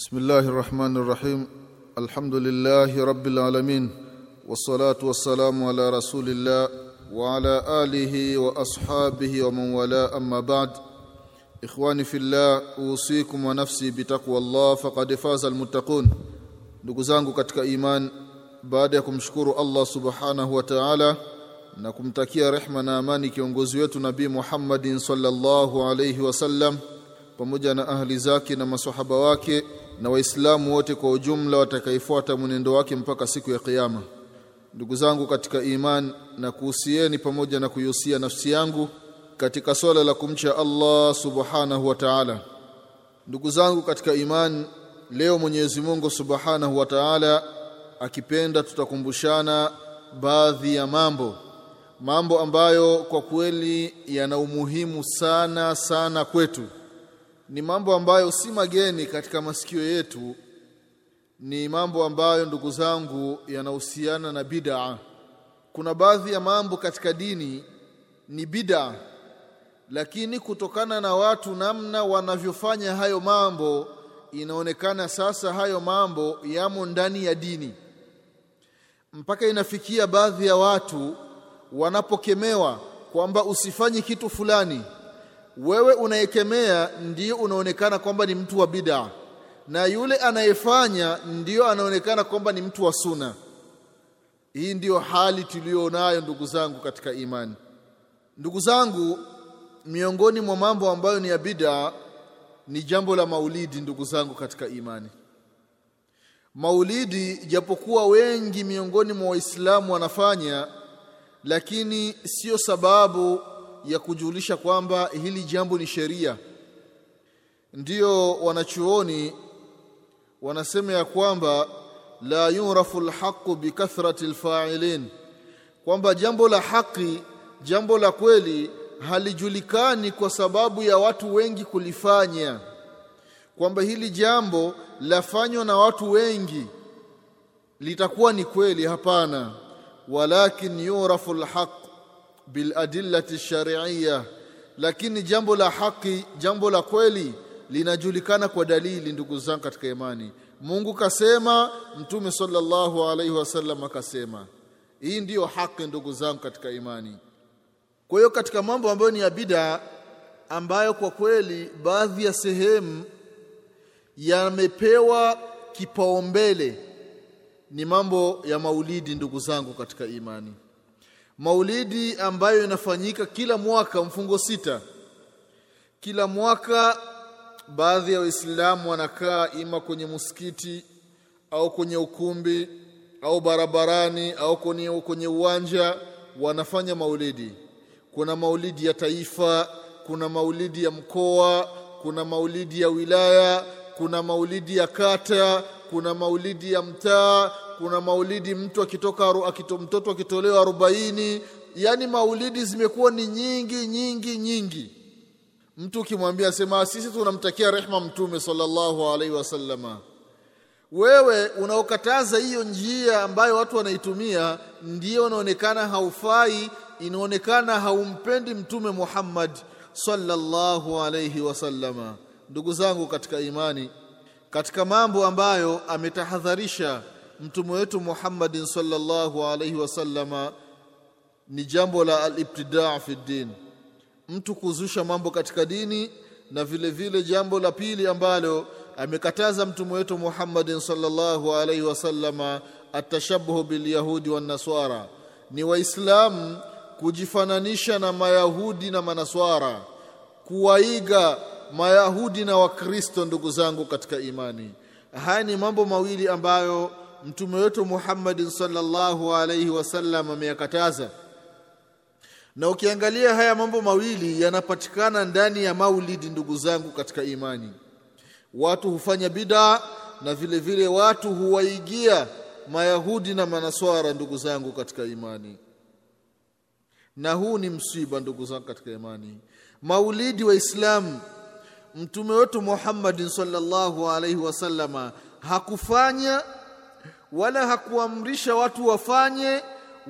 بسم الله الرحمن الرحيم الحمد لله رب العالمين والصلاة والسلام على رسول الله وعلى آله وأصحابه ومن والاه أما بعد إخواني في الله أوصيكم ونفسي بتقوى الله فقد فاز المتقون ndugu zangu katika iman baada ya kumshukuru Allah subhanahu wa ta'ala na kumtakia rehma na amani kiongozi wetu nabii Muhammadin sallallahu alayhi wasallam pamoja na ahli zake na maswahaba wake na waislamu wote kwa ujumla watakayefuata mwenendo wake mpaka siku ya kiyama. Ndugu zangu katika iman na kuhusieni pamoja na kuihusia nafsi yangu katika swala la kumcha Allah subhanahu wa ta'ala. Ndugu zangu katika iman leo Mwenyezi Mungu subhanahu wa ta'ala akipenda tutakumbushana baadhi ya mambo. Mambo ambayo kwa kweli yana umuhimu sana sana kwetu ni mambo ambayo si mageni katika masikio yetu ni mambo ambayo ndugu zangu yanahusiana na bid'a. Kuna baadhi ya mambo katika dini ni bid'a lakini kutokana na watu namna wanavyofanya hayo mambo inaonekana sasa hayo mambo yamo ndani ya dini. Mpaka inafikia baadhi ya watu wanapokemewa kwamba usifanye kitu fulani wewe unayekemea ndiyo unaonekana kwamba ni mtu wa bid'a. Na yule anayefanya ndiyo anaonekana kwamba ni mtu wa suna hii ndiyo hali tuliyonayo ndugu zangu katika imani. Ndugu zangu miongoni mwa mambo ambayo ni ya bid'a ni jambo la maulidi ndugu zangu katika imani. Maulidi japokuwa wengi miongoni mwa waislamu wanafanya lakini sio sababu ya kujulisha kwamba hili jambo ni sheria. Ndiyo wanachuoni wanasema ya kwamba la yurafu lhaqu bikathrati lfailin, kwamba jambo la haki jambo la kweli halijulikani kwa sababu ya watu wengi kulifanya kwamba hili jambo lafanywa na watu wengi litakuwa ni kweli hapana. Walakin yurafu alhaq biladillati shar'iyya lakini jambo la haki jambo la kweli linajulikana kwa dalili ndugu zangu katika imani. Mungu kasema mtume sallallahu alaihi wasallam akasema hii ndiyo haki ndugu zangu katika imani. Kwa hiyo katika mambo ambayo ni ya bidaa, ambayo kwa kweli baadhi ya sehemu yamepewa kipaumbele ni mambo ya maulidi ndugu zangu katika imani maulidi ambayo inafanyika kila mwaka mfungo sita. Kila mwaka baadhi ya waislamu wanakaa ima kwenye muskiti au kwenye ukumbi au barabarani au kwenye, kwenye uwanja wanafanya maulidi. Kuna maulidi ya taifa kuna maulidi ya mkoa kuna maulidi ya wilaya kuna maulidi ya kata kuna maulidi ya mtaa kuna maulidi mtu akitoka akito, mtoto akitolewa arobaini yani maulidi zimekuwa ni nyingi nyingi nyingi. Mtu ukimwambia sema sisi tunamtakia rehma mtume sallallahu alaihi wasallama. Wewe unaokataza hiyo njia ambayo watu wanaitumia ndiyo unaonekana haufai inaonekana haumpendi mtume Muhammad sallallahu alaihi wasallama. Ndugu zangu katika imani katika mambo ambayo ametahadharisha mtume wetu Muhammadin sallallahu alaihi wasallama ni jambo la al-ibtidaa fi din mtu kuzusha mambo katika dini na vile vile jambo la pili ambalo amekataza mtume wetu Muhammadin sallallahu alaihi wasallama atashabuhu bilyahudi wannaswara ni waislamu kujifananisha na mayahudi na manaswara kuwaiga mayahudi na wakristo ndugu zangu katika imani. Haya ni mambo mawili ambayo mtume wetu Muhammadin sallallahu alaihi wasallam ameyakataza. Na ukiangalia haya mambo mawili yanapatikana ndani ya maulidi ndugu zangu katika imani. Watu hufanya bidaa na vile vile watu huwaigia mayahudi na manaswara ndugu zangu katika imani. Na huu ni msiba ndugu zangu katika imani. Maulidi wa islamu mtume wetu Muhammadin sallallahu alaihi wasallama hakufanya wala hakuamrisha watu wafanye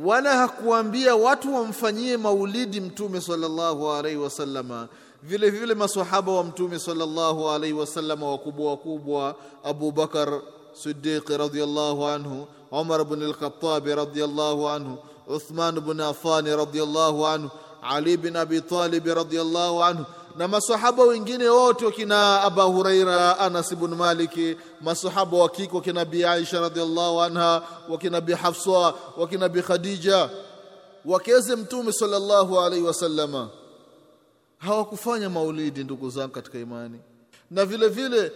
wala hakuambia watu wamfanyie maulidi mtume sallallahu alaihi wasallama vile vile maswahaba wa mtume sallallahu alaihi wasallama wakubwa wakubwa Abu Bakar Siddiq radhiyallahu anhu Umar ibn al-Khattab radhiyallahu anhu Uthman ibn Affan radhiyallahu anhu Ali ibn Abi Talib radhiyallahu anhu na masahaba wengine wote wakina Aba Huraira, Anas ibn Malik, masahaba wa kike wakina Bi Aisha radhiallahu anha, wakina Bi Hafsa, wakina Bi Khadija, wakeze Mtume sallallahu alaihi wasallama hawakufanya maulidi, ndugu zangu katika imani. Na vile vile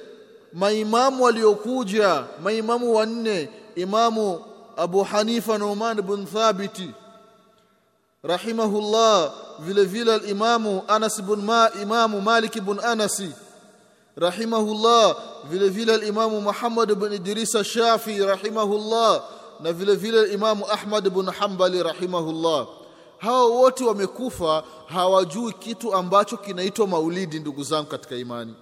maimamu waliokuja, maimamu wanne, Imamu Abu Hanifa Numan bin Thabiti rahimahullah vile vile alimamu Anas ibn ma imamu Malik ibn Anasi rahimahullah. Vile vile alimamu Muhammad ibn Idris Shafi rahimahullah. Na vile vile alimamu Ahmad ibn Hanbali rahimahullah. Hao wote wamekufa hawajui kitu ambacho kinaitwa maulidi ndugu zangu katika imani.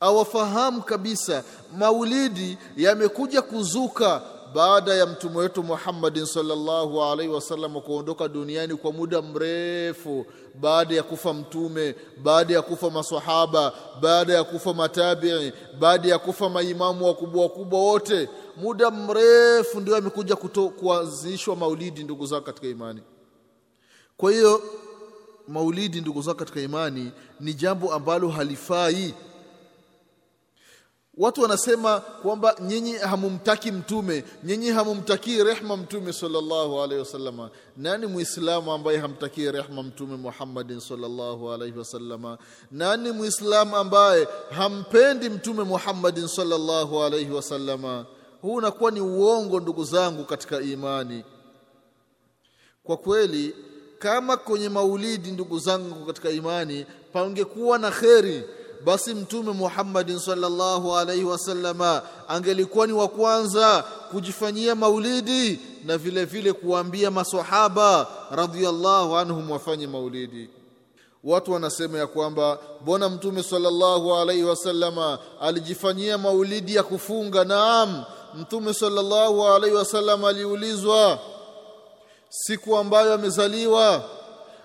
Awafahamu kabisa maulidi yamekuja kuzuka baada ya mtume wetu Muhammadin sallallahu alaihi wasallam kuondoka duniani kwa muda mrefu, baada ya kufa mtume, baada ya kufa maswahaba, baada ya kufa matabii, baada ya kufa maimamu wakubwa wakubwa wote, muda mrefu ndio amekuja kuanzishwa maulidi, ndugu zao katika imani. Kwa hiyo maulidi, ndugu zao katika imani, ni jambo ambalo halifai Watu wanasema kwamba nyinyi hamumtaki mtume, nyinyi hamumtakii rehma mtume sallallahu alaihi wasallam. Nani muislamu ambaye hamtakii rehma mtume Muhammadin sallallahu alaihi wasallam? Nani muislamu ambaye hampendi mtume Muhammadin sallallahu alaihi wasallam? Huu unakuwa ni uongo, ndugu zangu katika imani. Kwa kweli, kama kwenye maulidi, ndugu zangu katika imani, pangekuwa na kheri basi mtume Muhammadin sallallahu alaihi wasallama angelikuwa ni wa kwanza kujifanyia maulidi na vile vile kuambia maswahaba radhiallahu anhum wafanye maulidi. Watu wanasema ya kwamba mbona mtume sallallahu alaihi wasallama alijifanyia maulidi ya kufunga? Naam, mtume sallallahu alaihi wasallama aliulizwa siku ambayo amezaliwa,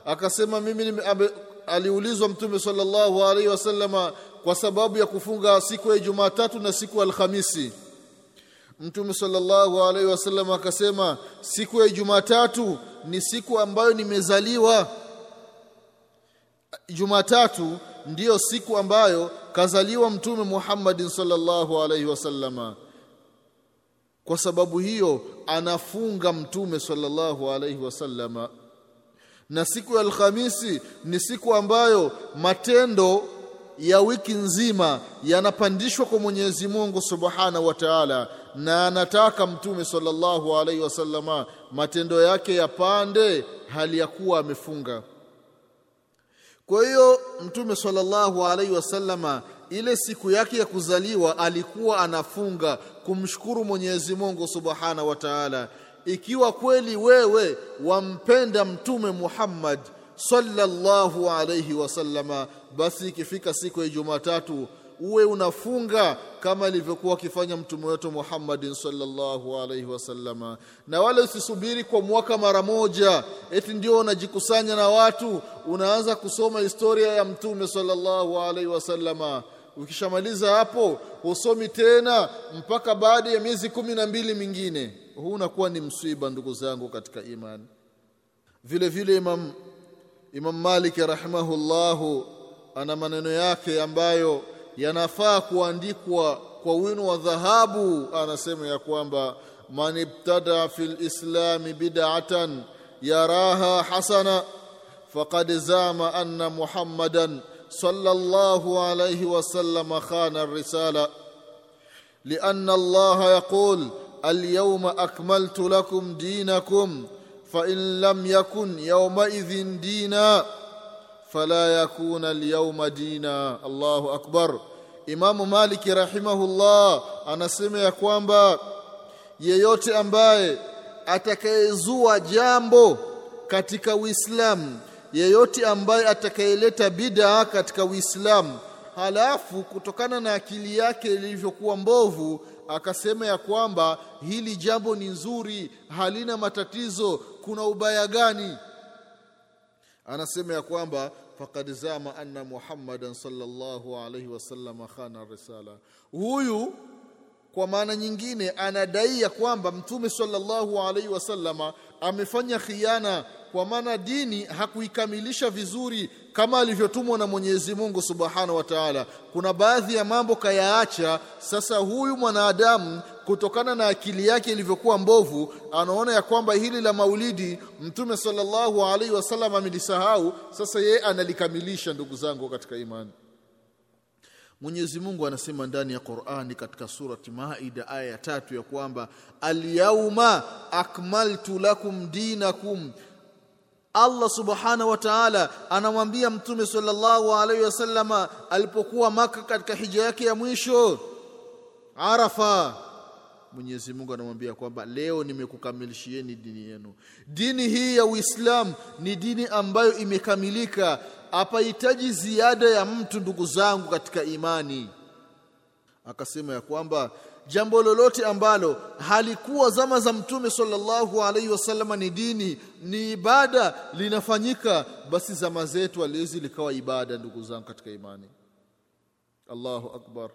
akasema mimi aliulizwa mtume sallallahu alaihi wasallama kwa sababu ya kufunga siku ya Jumatatu na siku Alhamisi. Mtume sallallahu alaihi wasallam akasema siku ya Jumatatu ni siku ambayo nimezaliwa. Jumatatu ndiyo siku ambayo kazaliwa Mtume Muhammadin sallallahu alaihi wasallama. Kwa sababu hiyo anafunga Mtume sallallahu alaihi wasallama na siku ya Alhamisi ni siku ambayo matendo ya wiki nzima yanapandishwa kwa Mwenyezi Mungu Subhanahu wa Ta'ala, na anataka Mtume sallallahu alaihi wasallama matendo yake yapande hali ya kuwa amefunga. Kwa hiyo Mtume sallallahu alaihi wasallama ile siku yake ya kuzaliwa alikuwa anafunga kumshukuru Mwenyezi Mungu Subhanahu wa Ta'ala ikiwa kweli wewe wampenda mtume Muhammad sallallahu alayhi wasallama basi ikifika siku ya Jumatatu uwe unafunga kama ilivyokuwa akifanya mtume wetu Muhammadin sallallahu alaihi wasallama, na wala usisubiri kwa mwaka mara moja eti ndio unajikusanya na watu unaanza kusoma historia ya mtume sallallahu alaihi wasallama. Ukishamaliza hapo husomi tena mpaka baada ya miezi kumi na mbili mingine huu unakuwa ni msiba ndugu zangu katika imani vile vile imam imam malik rahimahullahu ana maneno yake ambayo yanafaa kuandikwa kwa wino wa dhahabu anasema ya kwamba man ibtada fil islami bid'atan yaraha hasana faqad zama anna muhammadan sallallahu alayhi wasallam khana ar-risala لأن الله يقول اليوم أكملت لكم دينكم فإن لم يكن يومئذ دينا فلا يكون اليوم دينا الله أكبر Imamu Maliki rahimahullah anasema ya kwamba yeyote ambaye atakayezua jambo katika Uislamu, yeyote ambaye atakayeleta bid'a katika Uislamu, halafu kutokana na akili yake ilivyokuwa mbovu akasema ya kwamba hili jambo ni nzuri, halina matatizo, kuna ubaya gani? Anasema ya kwamba faqad zama anna muhammadan sallallahu alaihi wasallam khana risala huyu kwa maana nyingine anadai ya kwamba mtume sallallahu alaihi wasallama amefanya khiana kwa maana dini hakuikamilisha vizuri kama alivyotumwa na Mwenyezi Mungu Subhanahu wa Ta'ala. Kuna baadhi ya mambo kayaacha. Sasa huyu mwanadamu kutokana na akili yake ilivyokuwa mbovu, anaona ya kwamba hili la maulidi Mtume sallallahu alaihi wasallam amelisahau. Sasa yeye analikamilisha. Ndugu zangu katika imani, Mwenyezi Mungu anasema ndani ya Qur'ani katika surati Maida aya ya tatu ya kwamba al-yauma akmaltu lakum dinakum Allah subhanahu wa ta'ala anamwambia mtume sallallahu alaihi wasallama alipokuwa maka katika hija yake ya mwisho Arafa Mwenyezi Mungu anamwambia kwamba leo nimekukamilishieni dini yenu. Dini hii ya Uislamu ni dini ambayo imekamilika, hapahitaji ziada ya mtu, ndugu zangu katika imani. Akasema ya kwamba jambo lolote ambalo halikuwa zama za mtume sallallahu alaihi wasallam ni dini ni ibada linafanyika basi zama zetu aliwezi likawa ibada ndugu zangu katika imani. Allahu akbar.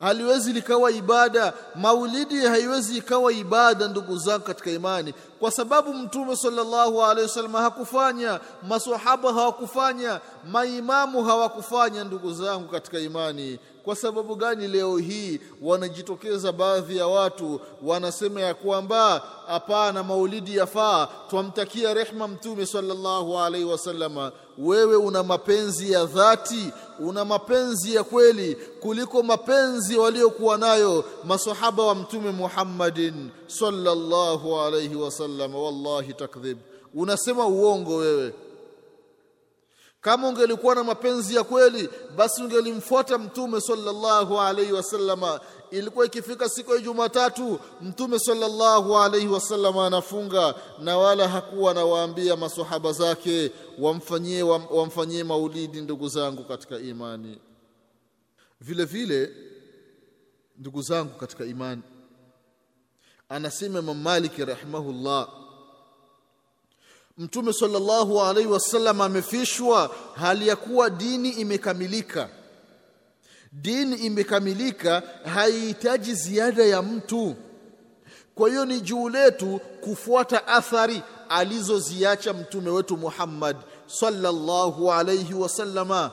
Haliwezi likawa ibada maulidi haiwezi ikawa ibada ndugu zangu katika imani. Kwa sababu mtume sallallahu alaihi wasallam hakufanya maswahaba hawakufanya maimamu hawakufanya ndugu zangu katika imani kwa sababu gani leo hii wanajitokeza baadhi ya watu wanasema ya kwamba hapana maulidi yafaa twamtakia rehma mtume sallallahu alaihi wasallama wewe una mapenzi ya dhati una mapenzi ya kweli kuliko mapenzi waliokuwa nayo masahaba wa mtume Muhammadin sallallahu alaihi wasallama. wallahi takdhib. Unasema uongo wewe kama ungelikuwa na mapenzi ya kweli basi ungelimfuata mtume sallallahu alaihi wasallama. Ilikuwa ikifika siku ya Jumatatu mtume sallallahu alaihi wasallama anafunga na wala hakuwa anawaambia masahaba zake wamfanyie wamfanyie maulidi ndugu zangu katika imani. Vile vile ndugu zangu katika imani. Anasema Imam maliki rahimahullah Mtume sallallahu alaihi wasallam amefishwa hali ya kuwa dini imekamilika. Dini imekamilika, haihitaji ziada ya mtu. Kwa hiyo ni juu letu kufuata athari alizoziacha mtume wetu Muhammad sallallahu alaihi wasallama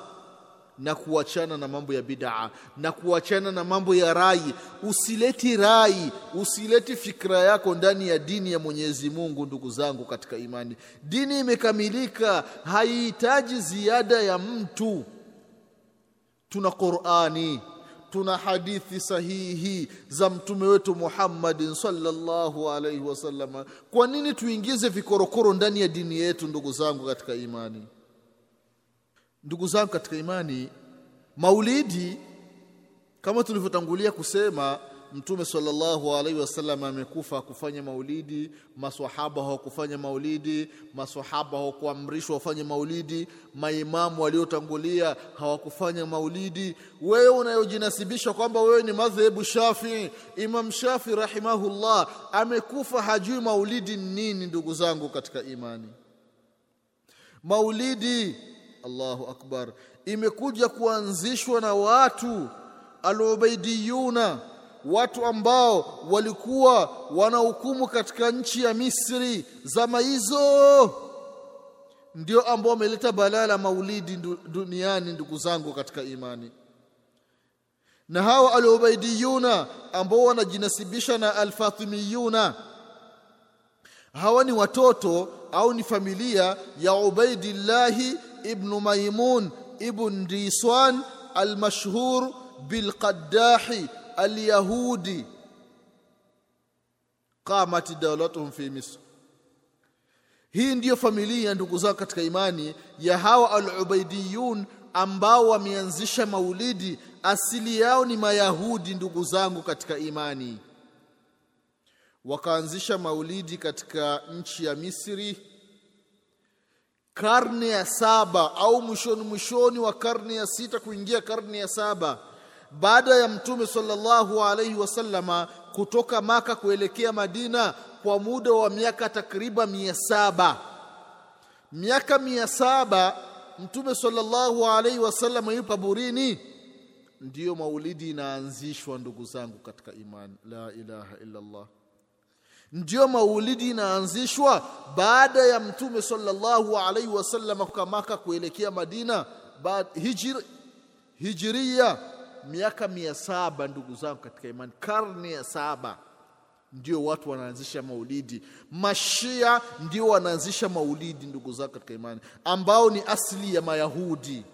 na kuachana na mambo ya bidaa na kuachana na mambo ya rai. Usileti rai, usileti fikra yako ndani ya dini ya Mwenyezi Mungu. Ndugu zangu katika imani, dini imekamilika, haihitaji ziada ya mtu. Tuna Qur'ani, tuna hadithi sahihi za mtume wetu Muhammadin sallallahu alaihi wasallam. Kwa nini tuingize vikorokoro ndani ya dini yetu? Ndugu zangu katika imani Ndugu zangu katika imani, maulidi kama tulivyotangulia kusema, Mtume sallallahu alaihi wasallam amekufa kufanya maulidi, maswahaba hawakufanya maulidi, maswahaba hawakuamrishwa wafanye maulidi, maimamu waliotangulia hawakufanya maulidi. Wewe unayojinasibisha kwamba wewe ni madhehebu Shafii, Imam Shafii rahimahullah amekufa hajui maulidi nini. Ndugu zangu katika imani, maulidi Allahu akbar, imekuja kuanzishwa na watu alubaidiyuna, watu ambao walikuwa wanahukumu katika nchi ya Misri zama hizo, ndio ambao wameleta balaa la maulidi duniani. Ndugu zangu katika imani, na hawa alubaidiyuna ambao wanajinasibisha na alfatimiyuna, hawa ni watoto au ni familia ya Ubaidillahi ibnu Maimun ibn Diswan almashhur bilqaddahi alyahudi qamat dawlatuhum fi Misr. Hii ndiyo familia ndugu zao katika imani ya hawa alubaidiyun ambao wameanzisha maulidi. Asili yao ni Mayahudi, ndugu zangu katika imani, wakaanzisha maulidi katika nchi ya Misri karne ya saba au mwishoni mwishoni wa karne ya sita kuingia karne ya saba baada ya mtume sallallahu alaihi wasallama kutoka Maka kuelekea Madina kwa muda wa miaka takriban mia saba. Miaka mia saba mtume sallallahu alaihi wasallam yupo kaburini ndiyo maulidi inaanzishwa ndugu zangu katika imani. La ilaha illa Allah ndiyo maulidi inaanzishwa baada ya mtume sallallahu alaihi wasallam kutoka Maka kuelekea Madina. Hijir, hijiria miaka mia saba ndugu zangu katika imani karne ya saba ndio watu wanaanzisha maulidi. Mashia ndio wanaanzisha maulidi ndugu zangu katika imani ambao ni asili ya mayahudi.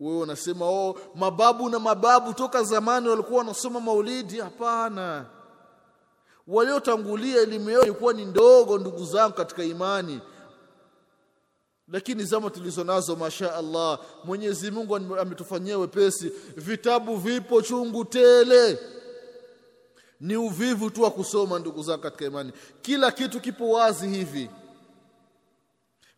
Wewe unasema oh mababu na mababu toka zamani walikuwa wanasoma maulidi. Hapana waliotangulia elimu yao ilikuwa ni ndogo ndugu zangu katika imani. Lakini zama tulizo nazo masha Allah Mwenyezi Mungu ametufanyia wepesi. Vitabu vipo chungu tele. Ni uvivu tu wa kusoma ndugu zangu katika imani. Kila kitu kipo wazi hivi.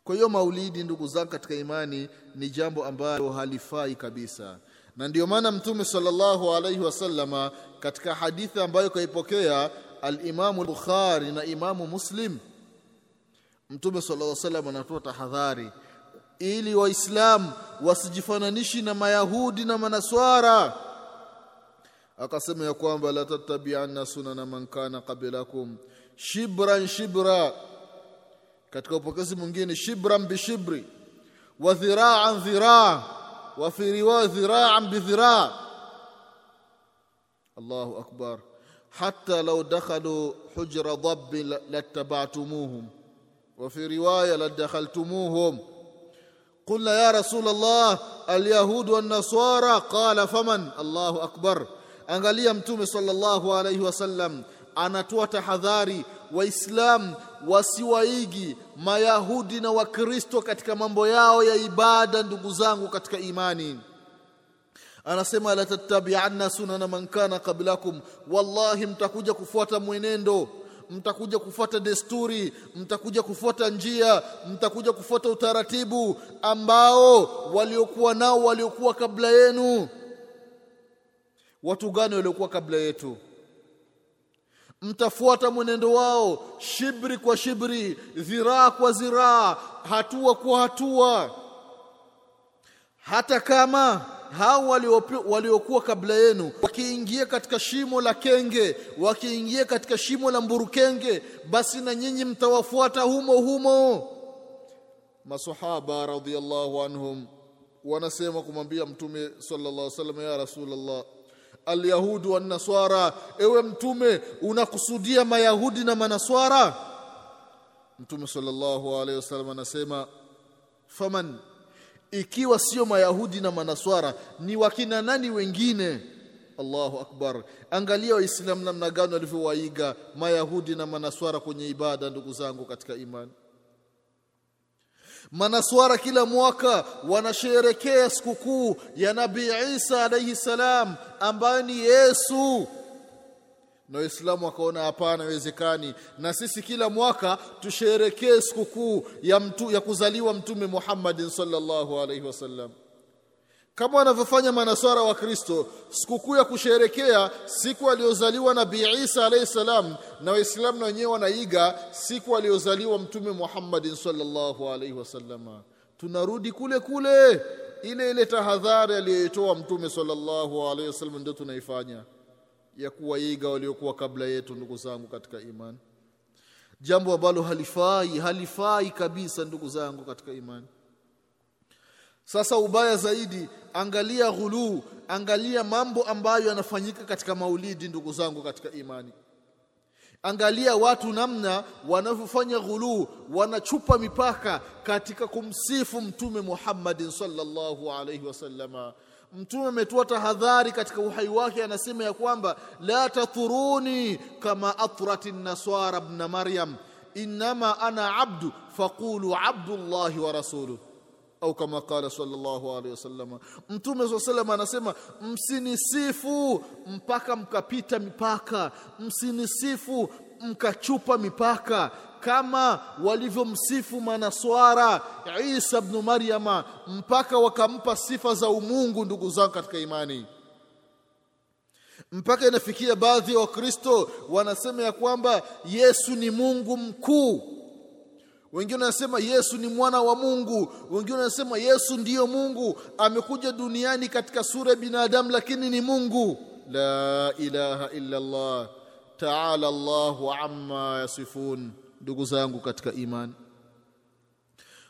Kwa hiyo maulidi ndugu zangu katika imani ni jambo ambalo halifai kabisa. Na ndio maana mtume sallallahu alaihi wasallama katika hadithi ambayo kaipokea al-Imamu Bukhari na Imamu Muslim. Mtume sallallahu alaihi wasallam anatoa tahadhari ili waislamu wasijifananishi na mayahudi na manaswara. Akasema ya kwamba la tattabi'anna sunana man kana qablakum shibran shibra. Katika upokezi mwingine shibran bishibri wa dhira'an dhira' wa fi riwaya dhira'an bidhira' Allahu akbar حتى لو دخلوا حجر ضب لاتبعتموهم. وفي رواية لدخلتموهم. قلنا يا رسول الله اليهود والنصارى قال فمن؟ الله أكبر. أنغالي يمتوم صلى الله عليه وسلم أنا توت حذاري وإسلام وسوايجي ما يهودنا وكريستو katika mambo yao ya ibada ndugu zangu anasema la tattabi'anna sunana man kana qablakum. Wallahi mtakuja kufuata mwenendo mtakuja kufuata desturi mtakuja kufuata njia mtakuja kufuata utaratibu ambao waliokuwa nao waliokuwa kabla yenu. Watu gani waliokuwa kabla yetu? Mtafuata mwenendo wao shibri kwa shibri dhiraa kwa dhiraa hatua kwa hatua. Hata kama hao waliokuwa kabla yenu wakiingia katika shimo la kenge wakiingia katika shimo la mburukenge basi na nyinyi mtawafuata humo humo. Masahaba radhiallahu anhum wanasema kumwambia mtume sallallahu alaihi wasallam ya rasulullah alyahudu wannaswara, ewe mtume unakusudia mayahudi na manaswara? Mtume sallallahu alaihi wasallam anasema faman ikiwa sio mayahudi na manaswara ni wakina nani wengine? Allahu akbar. Angalia waislamu namna gani walivyowaiga mayahudi na manaswara kwenye ibada ndugu zangu katika imani. Manaswara kila mwaka wanasherekea sikukuu ya nabii Isa alaihi salam ambayo ni Yesu na waislamu wakaona hapana haiwezekani. Na sisi kila mwaka tusherekee sikukuu ya mtu ya kuzaliwa mtume Muhammadin sallallahu alaihi wasallam. Kama wanavyofanya manaswara wa Kristo sikukuu ya kusherekea siku aliyozaliwa nabii Isa alayhi salam na waislamu na wenyewe wanaiga siku aliyozaliwa mtume Muhammadin sallallahu alaihi wasallam. Tunarudi kule kule. Ile ile tahadhari aliyoitoa mtume sallallahu alaihi wasallam ndio tunaifanya ya kuwaiga waliokuwa kabla yetu ndugu zangu katika imani. Jambo ambalo halifai halifai kabisa ndugu zangu katika imani. Sasa ubaya zaidi angalia ghuluu angalia mambo ambayo yanafanyika katika maulidi ndugu zangu katika imani. Angalia watu namna wanavyofanya ghuluu wanachupa mipaka katika kumsifu mtume Muhammadin sallallahu alaihi wasallama mtume ametoa tahadhari katika uhai wake anasema ya kwamba la tathuruni kama athrati nasara ibn maryam inma ana abdu faqulu abdullahi wa rasuluh. Au kama qala sallallahu alaihi wasallam mtume swalla sallam anasema msinisifu mpaka mkapita mipaka msinisifu mkachupa mipaka kama walivyomsifu manaswara Isa bnu Maryama mpaka wakampa sifa za umungu ndugu zangu katika imani. Mpaka inafikia baadhi ya wakristo wanasema ya kwamba Yesu ni Mungu mkuu. Wengine wanasema Yesu ni mwana wa Mungu. Wengine wanasema Yesu ndiyo Mungu. Amekuja duniani katika sura ya binadamu lakini ni Mungu. La ilaha illa Allah. Ta'ala Allahu amma yasifun ndugu zangu katika imani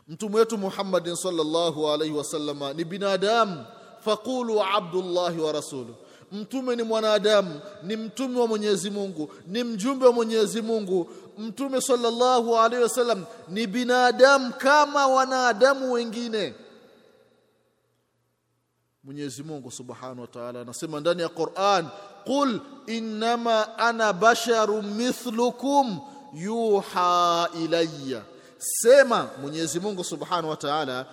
mtume wetu Muhammadin sallallahu alaihi wasallama ni binadamu faqulu abdullahi wa rasuluhu. Mtume ni mwanadamu ni mtume wa Mwenyezi Mungu ni mjumbe wa Mwenyezi Mungu. Mtume sallallahu alaihi wasallam ni binadamu kama wanadamu wengine. Mwenyezi Mungu Subhanahu wa Ta'ala anasema ndani ya Qur'an qul innama ana basharun mithlukum yuha ilayya. Sema Mwenyezi Mungu Subhanahu wa Ta'ala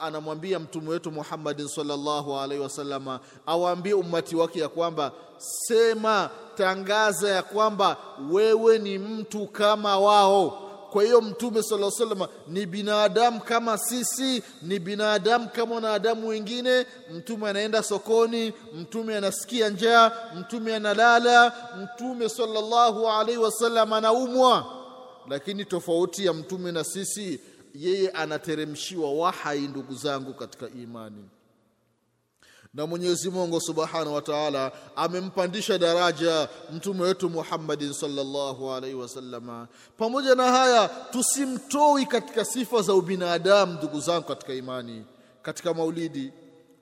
anamwambia mtume wetu Muhammadin sallallahu alaihi wasallama awaambie ummati wake ya kwamba sema tangaza ya kwamba wewe ni mtu kama wao kwa hiyo mtume sala alaihi ni binadamu kama sisi ni binadamu kama wanadamu wengine. Mtume anaenda sokoni mtume anasikia njaa mtume analala mtume sallallahu alaihi wasallam anaumwa. Lakini tofauti ya mtume na sisi yeye anateremshiwa wahai ndugu zangu katika imani na Mwenyezi Mungu Subhanahu wa Ta'ala amempandisha daraja mtume wetu Muhammadin sallallahu alaihi wasallama. Pamoja na haya, tusimtoi katika sifa za ubinadamu, ndugu zangu katika imani, katika maulidi,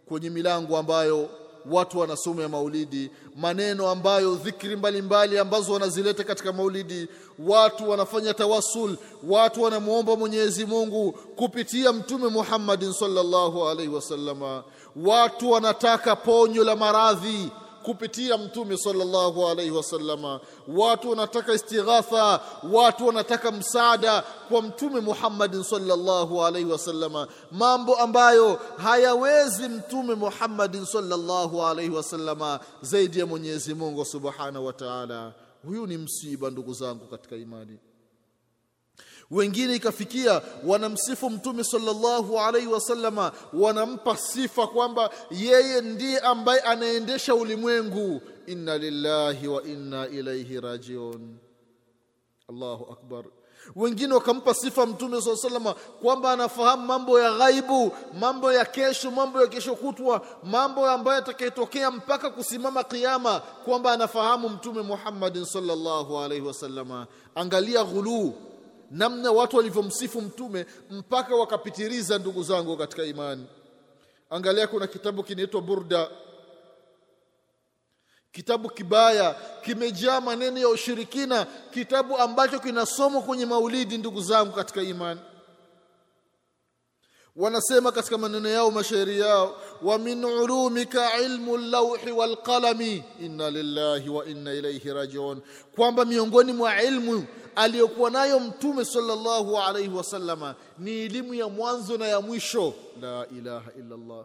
kwenye milango ambayo watu wanasoma ya maulidi, maneno ambayo dhikri mbalimbali ambazo wanazileta katika maulidi, watu wanafanya tawasul, watu wanamwomba Mwenyezi Mungu kupitia Mtume Muhammadin sallallahu alaihi wasallama, watu wanataka ponyo la maradhi kupitia mtume sallallahu alaihi wasallama watu wanataka istighatha watu wanataka msaada kwa mtume Muhammadin sallallahu alaihi wasallama mambo ambayo hayawezi mtume Muhammadin sallallahu alaihi wasallama zaidi ya Mwenyezi Mungu subhanahu wa ta'ala. Huyu ni msiba ndugu zangu katika imani wengine ikafikia wanamsifu mtume sallallahu alaihi wasallama wanampa sifa kwamba yeye ndiye ambaye anaendesha ulimwengu. Inna lillahi wa inna ilaihi rajiun. Allahu akbar. Wengine wakampa sifa mtume saa salama kwamba anafahamu mambo ya ghaibu mambo ya kesho mambo ya kesho kutwa mambo ambayo yatakayotokea mpaka kusimama kiama kwamba anafahamu mtume Muhammadin salllahu alaihi wasalama angalia ghuluu namna watu walivyomsifu mtume mpaka wakapitiriza ndugu zangu katika imani. Angalia kuna kitabu kinaitwa burda. Kitabu kibaya kimejaa maneno ya ushirikina kitabu ambacho kinasomwa kwenye maulidi ndugu zangu katika imani wanasema katika maneno yao mashairi yao wa min ulumika ilmu lawhi walqalami inna lillahi wa inna ilayhi rajiun kwamba miongoni mwa ilmu aliyokuwa nayo mtume sallallahu alayhi wasallama ni elimu ya mwanzo na ya mwisho. La ilaha illa Allah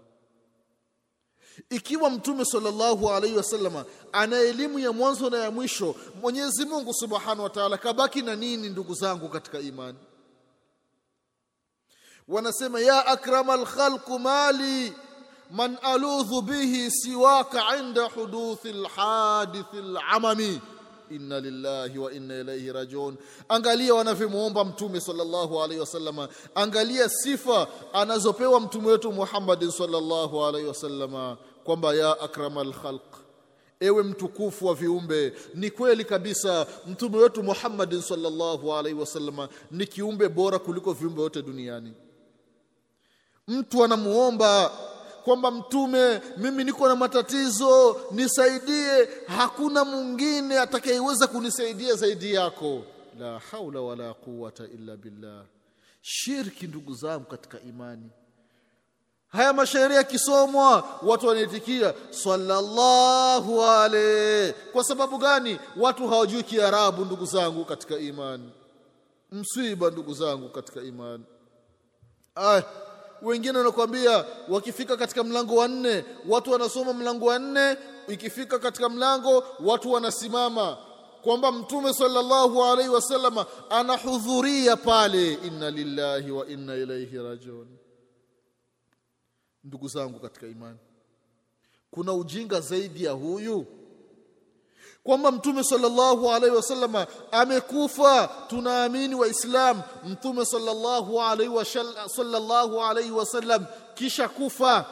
ikiwa mtume sallallahu alaihi wasallama ana elimu ya mwanzo na ya mwisho Mwenyezi Mungu subhanahu wa ta'ala kabaki na nini ndugu zangu katika imani wanasema ya akramal khalqu mali man aludhu bihi siwaka inda huduthi lhadithi alamami inna lillahi wa inna ilaihi rajiun. Angalia wanavyomwomba mtume sallallahu alaihi wasallama angalia sifa anazopewa mtume wetu Muhammadin sallallahu alaihi wasallama kwamba ya akramal khalq ewe mtukufu wa viumbe ni kweli kabisa mtume wetu Muhammadin sallallahu alaihi wasallama ni kiumbe bora kuliko viumbe wote duniani mtu anamuomba kwamba mtume mimi niko na matatizo nisaidie. Hakuna mwingine atakayeweza kunisaidia zaidi yako. La haula wala quwata illa billah. Shirki ndugu zangu katika imani. Haya mashairi yakisomwa watu wanaitikia sallallahu alayhi. Kwa sababu gani? Watu hawajui kiarabu ndugu zangu katika imani. Msiba ndugu zangu katika imani. Ah wengine wanakuambia wakifika katika mlango wa nne watu wanasoma mlango wa nne. Ikifika katika mlango watu wanasimama kwamba mtume sallallahu alaihi wasallama anahudhuria pale. Inna lillahi wa inna ilaihi rajiun. Ndugu zangu katika imani kuna ujinga zaidi ya huyu kwamba mtume sallallahu alaihi wasallama amekufa. Tunaamini waislamu mtume sallallahu alaihi sallallahu alaihi wasallam kisha kufa.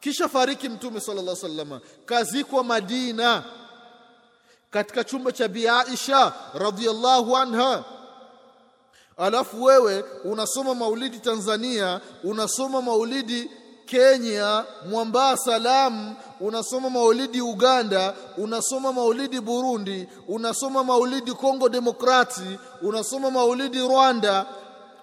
Kisha fariki mtume sallallahu alaihi wasallama. Kazikwa Madina katika chumba cha Bi Aisha radhiyallahu anha. Alafu wewe unasoma maulidi Tanzania unasoma maulidi Kenya Mwambaa Salamu unasoma maulidi Uganda unasoma maulidi Burundi unasoma maulidi Kongo Demokrati unasoma maulidi Rwanda.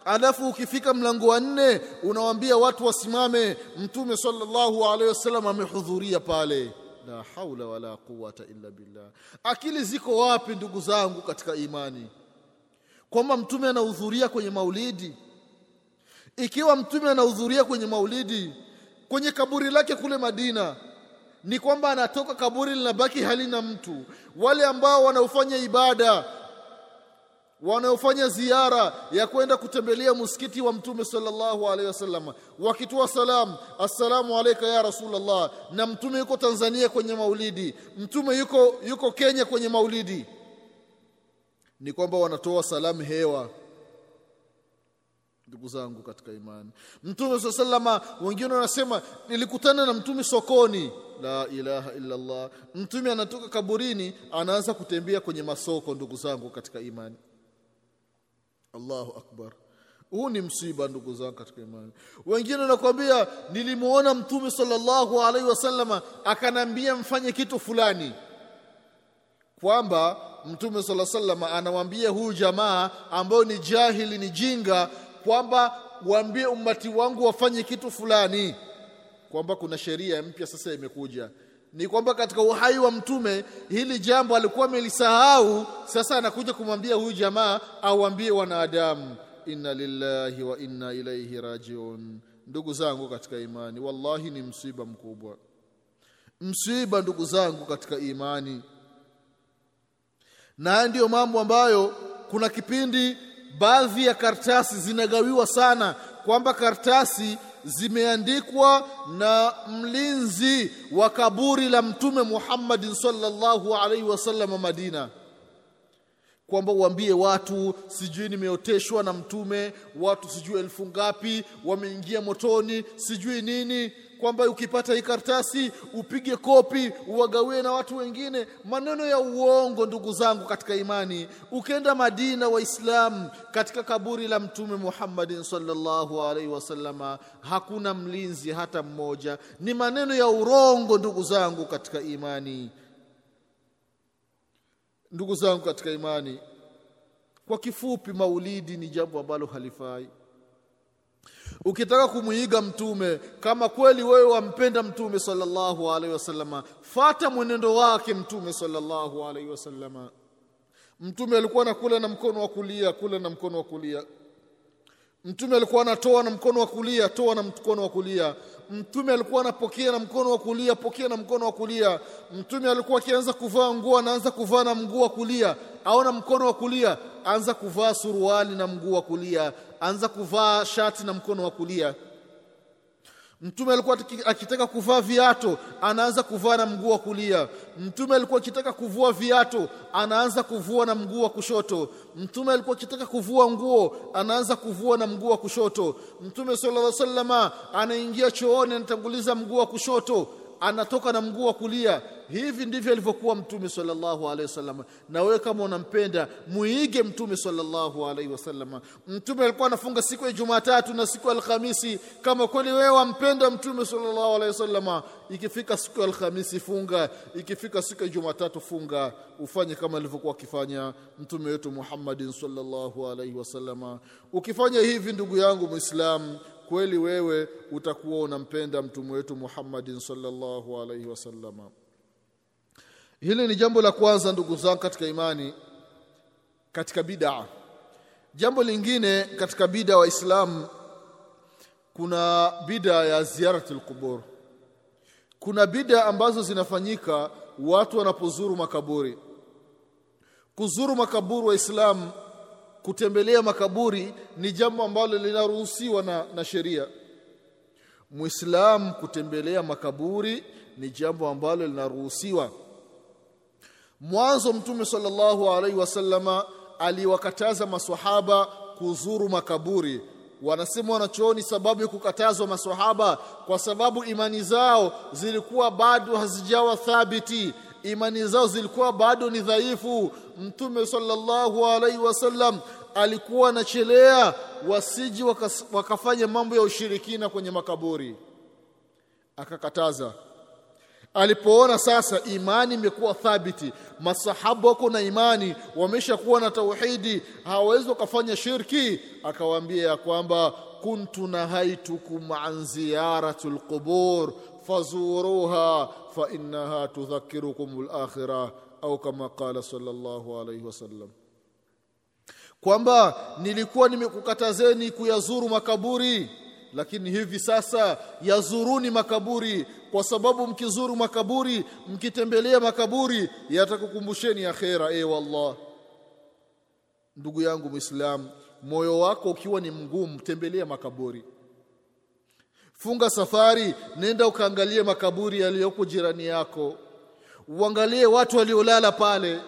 Alafu ukifika mlango wa nne unawaambia watu wasimame. Mtume sallallahu alaihi wasallam amehudhuria pale. La haula wala quwata illa billah. Akili ziko wapi ndugu zangu katika imani? Kwamba mtume anahudhuria kwenye maulidi? Ikiwa mtume anahudhuria kwenye maulidi kwenye kaburi lake kule Madina ni kwamba anatoka kaburi linabaki halina mtu. Wale ambao wanaofanya ibada wanaofanya ziara ya kwenda kutembelea msikiti wa mtume sallallahu alaihi wasallam wakitoa salam assalamu alayka ya rasulullah na mtume yuko Tanzania kwenye maulidi mtume yuko yuko Kenya kwenye maulidi ni kwamba wanatoa salamu hewa ndugu zangu katika imani. Mtume sallama wengine wanasema nilikutana na mtume sokoni. La ilaha illa Allah mtume anatoka kaburini anaanza kutembea kwenye masoko ndugu zangu katika imani. Allahu akbar. Huu ni msiba ndugu zangu katika imani. Wengine wanakuambia nilimuona mtume sallallahu alaihi wasallama akanambia mfanye kitu fulani. Kwamba mtume sala sallama anamwambia huyu jamaa ambao ni jahili ni jinga kwamba waambie ummati wangu wafanye kitu fulani kwamba kuna sheria mpya sasa imekuja. Ni kwamba katika uhai wa mtume hili jambo alikuwa amelisahau sasa anakuja kumwambia huyu jamaa awaambie wanadamu inna lillahi wa inna ilaihi rajiun. Ndugu zangu katika imani wallahi ni msiba mkubwa. Msiba ndugu zangu katika imani. Na ndiyo mambo ambayo kuna kipindi baadhi ya karatasi zinagawiwa sana kwamba karatasi zimeandikwa na mlinzi wa kaburi la mtume Muhammad sallallahu alaihi wasallam Madina. Kwamba uambie watu sijui nimeoteshwa na mtume watu sijui elfu ngapi wameingia motoni sijui nini kwamba ukipata hii karatasi upige kopi uwagawie na watu wengine. Maneno ya uongo ndugu zangu katika imani. Ukenda Madina waislamu katika kaburi la mtume Muhammadin sallallahu alaihi wasallama hakuna mlinzi hata mmoja. Ni maneno ya urongo ndugu zangu katika imani. Ndugu zangu katika imani. Kwa kifupi maulidi ni jambo ambalo halifai ukitaka kumwiga mtume kama kweli wewe wampenda mtume sallallahu alaihi wasallama fata mwenendo wake mtume sallallahu alaihi wasallama. Mtume alikuwa anakula na mkono wa kulia kula na mkono wa kulia. Mtume alikuwa anatoa na mkono wa kulia toa na mkono wa kulia mtume alikuwa anapokea na mkono wa kulia pokea na mkono wa kulia. Mtume alikuwa akianza kuvaa nguo anaanza kuvaa na mguu wa kulia. Au na mkono wa kulia anza kuvaa suruali na mguu wa kulia. Anza kuvaa shati na mkono wa kulia Mtume alikuwa akitaka kuvaa viato anaanza kuvaa na mguu wa kulia. Mtume alikuwa akitaka kuvua viato anaanza kuvua na mguu wa kushoto. Mtume alikuwa akitaka kuvua nguo anaanza kuvua na mguu wa kushoto. Mtume sallallahu alaihi wasallama anaingia chooni anatanguliza mguu wa kushoto anatoka na mguu wa kulia. Hivi ndivyo alivyokuwa mtume sallallahu alaihi wasallam. Na wewe kama unampenda muige mtume sallallahu alaihi wasallam. Mtume alikuwa anafunga siku ya Jumatatu na siku ya Alhamisi. Kama kweli wewe wampenda mtume sallallahu alaihi wasallam ikifika siku ya Alhamisi funga ikifika siku ya Jumatatu funga ufanye kama alivyokuwa akifanya mtume wetu Muhammadin sallallahu alaihi wasallam. Ukifanya hivi ndugu yangu muislamu kweli wewe utakuwa unampenda mtume wetu Muhammadin sallallahu alaihi wasallama hili ni jambo la kwanza ndugu zangu katika imani katika bid'a jambo lingine katika bid'a waislamu kuna bid'a ya ziyaratul qubur kuna bid'a ambazo zinafanyika watu wanapozuru makaburi. Kuzuru makaburi waislamu kutembelea makaburi ni jambo ambalo linaruhusiwa na, na sheria. Muislamu kutembelea makaburi ni jambo ambalo linaruhusiwa. Mwanzo mtume sallallahu alaihi wasallama aliwakataza maswahaba kuzuru makaburi. Wanasema wanachooni sababu ya kukatazwa maswahaba kwa sababu imani zao zilikuwa bado hazijawa thabiti imani zao zilikuwa bado ni dhaifu. Mtume sallallahu alaihi wasallam alikuwa anachelea wasiji wakas, wakafanya mambo ya ushirikina kwenye makaburi. Akakataza. Alipoona sasa imani imekuwa thabiti masahaba wako na imani wameshakuwa na tauhidi hawawezi wakafanya shirki akawaambia ya kwamba kuntu nahaitukum an ziyaratul lqubur fazuruha fa innaha tudhakirukum lakhira au kama qala sallallahu alayhi wasallam kwamba nilikuwa nimekukatazeni kuyazuru makaburi lakini hivi sasa yazuruni makaburi. Kwa sababu mkizuru makaburi mkitembelea makaburi yatakukumbusheni akhera e wallah. Ndugu yangu muislamu moyo wako ukiwa ni mgumu tembelea makaburi funga safari nenda ukaangalie makaburi yaliyoko jirani yako. Uangalie watu waliolala pale.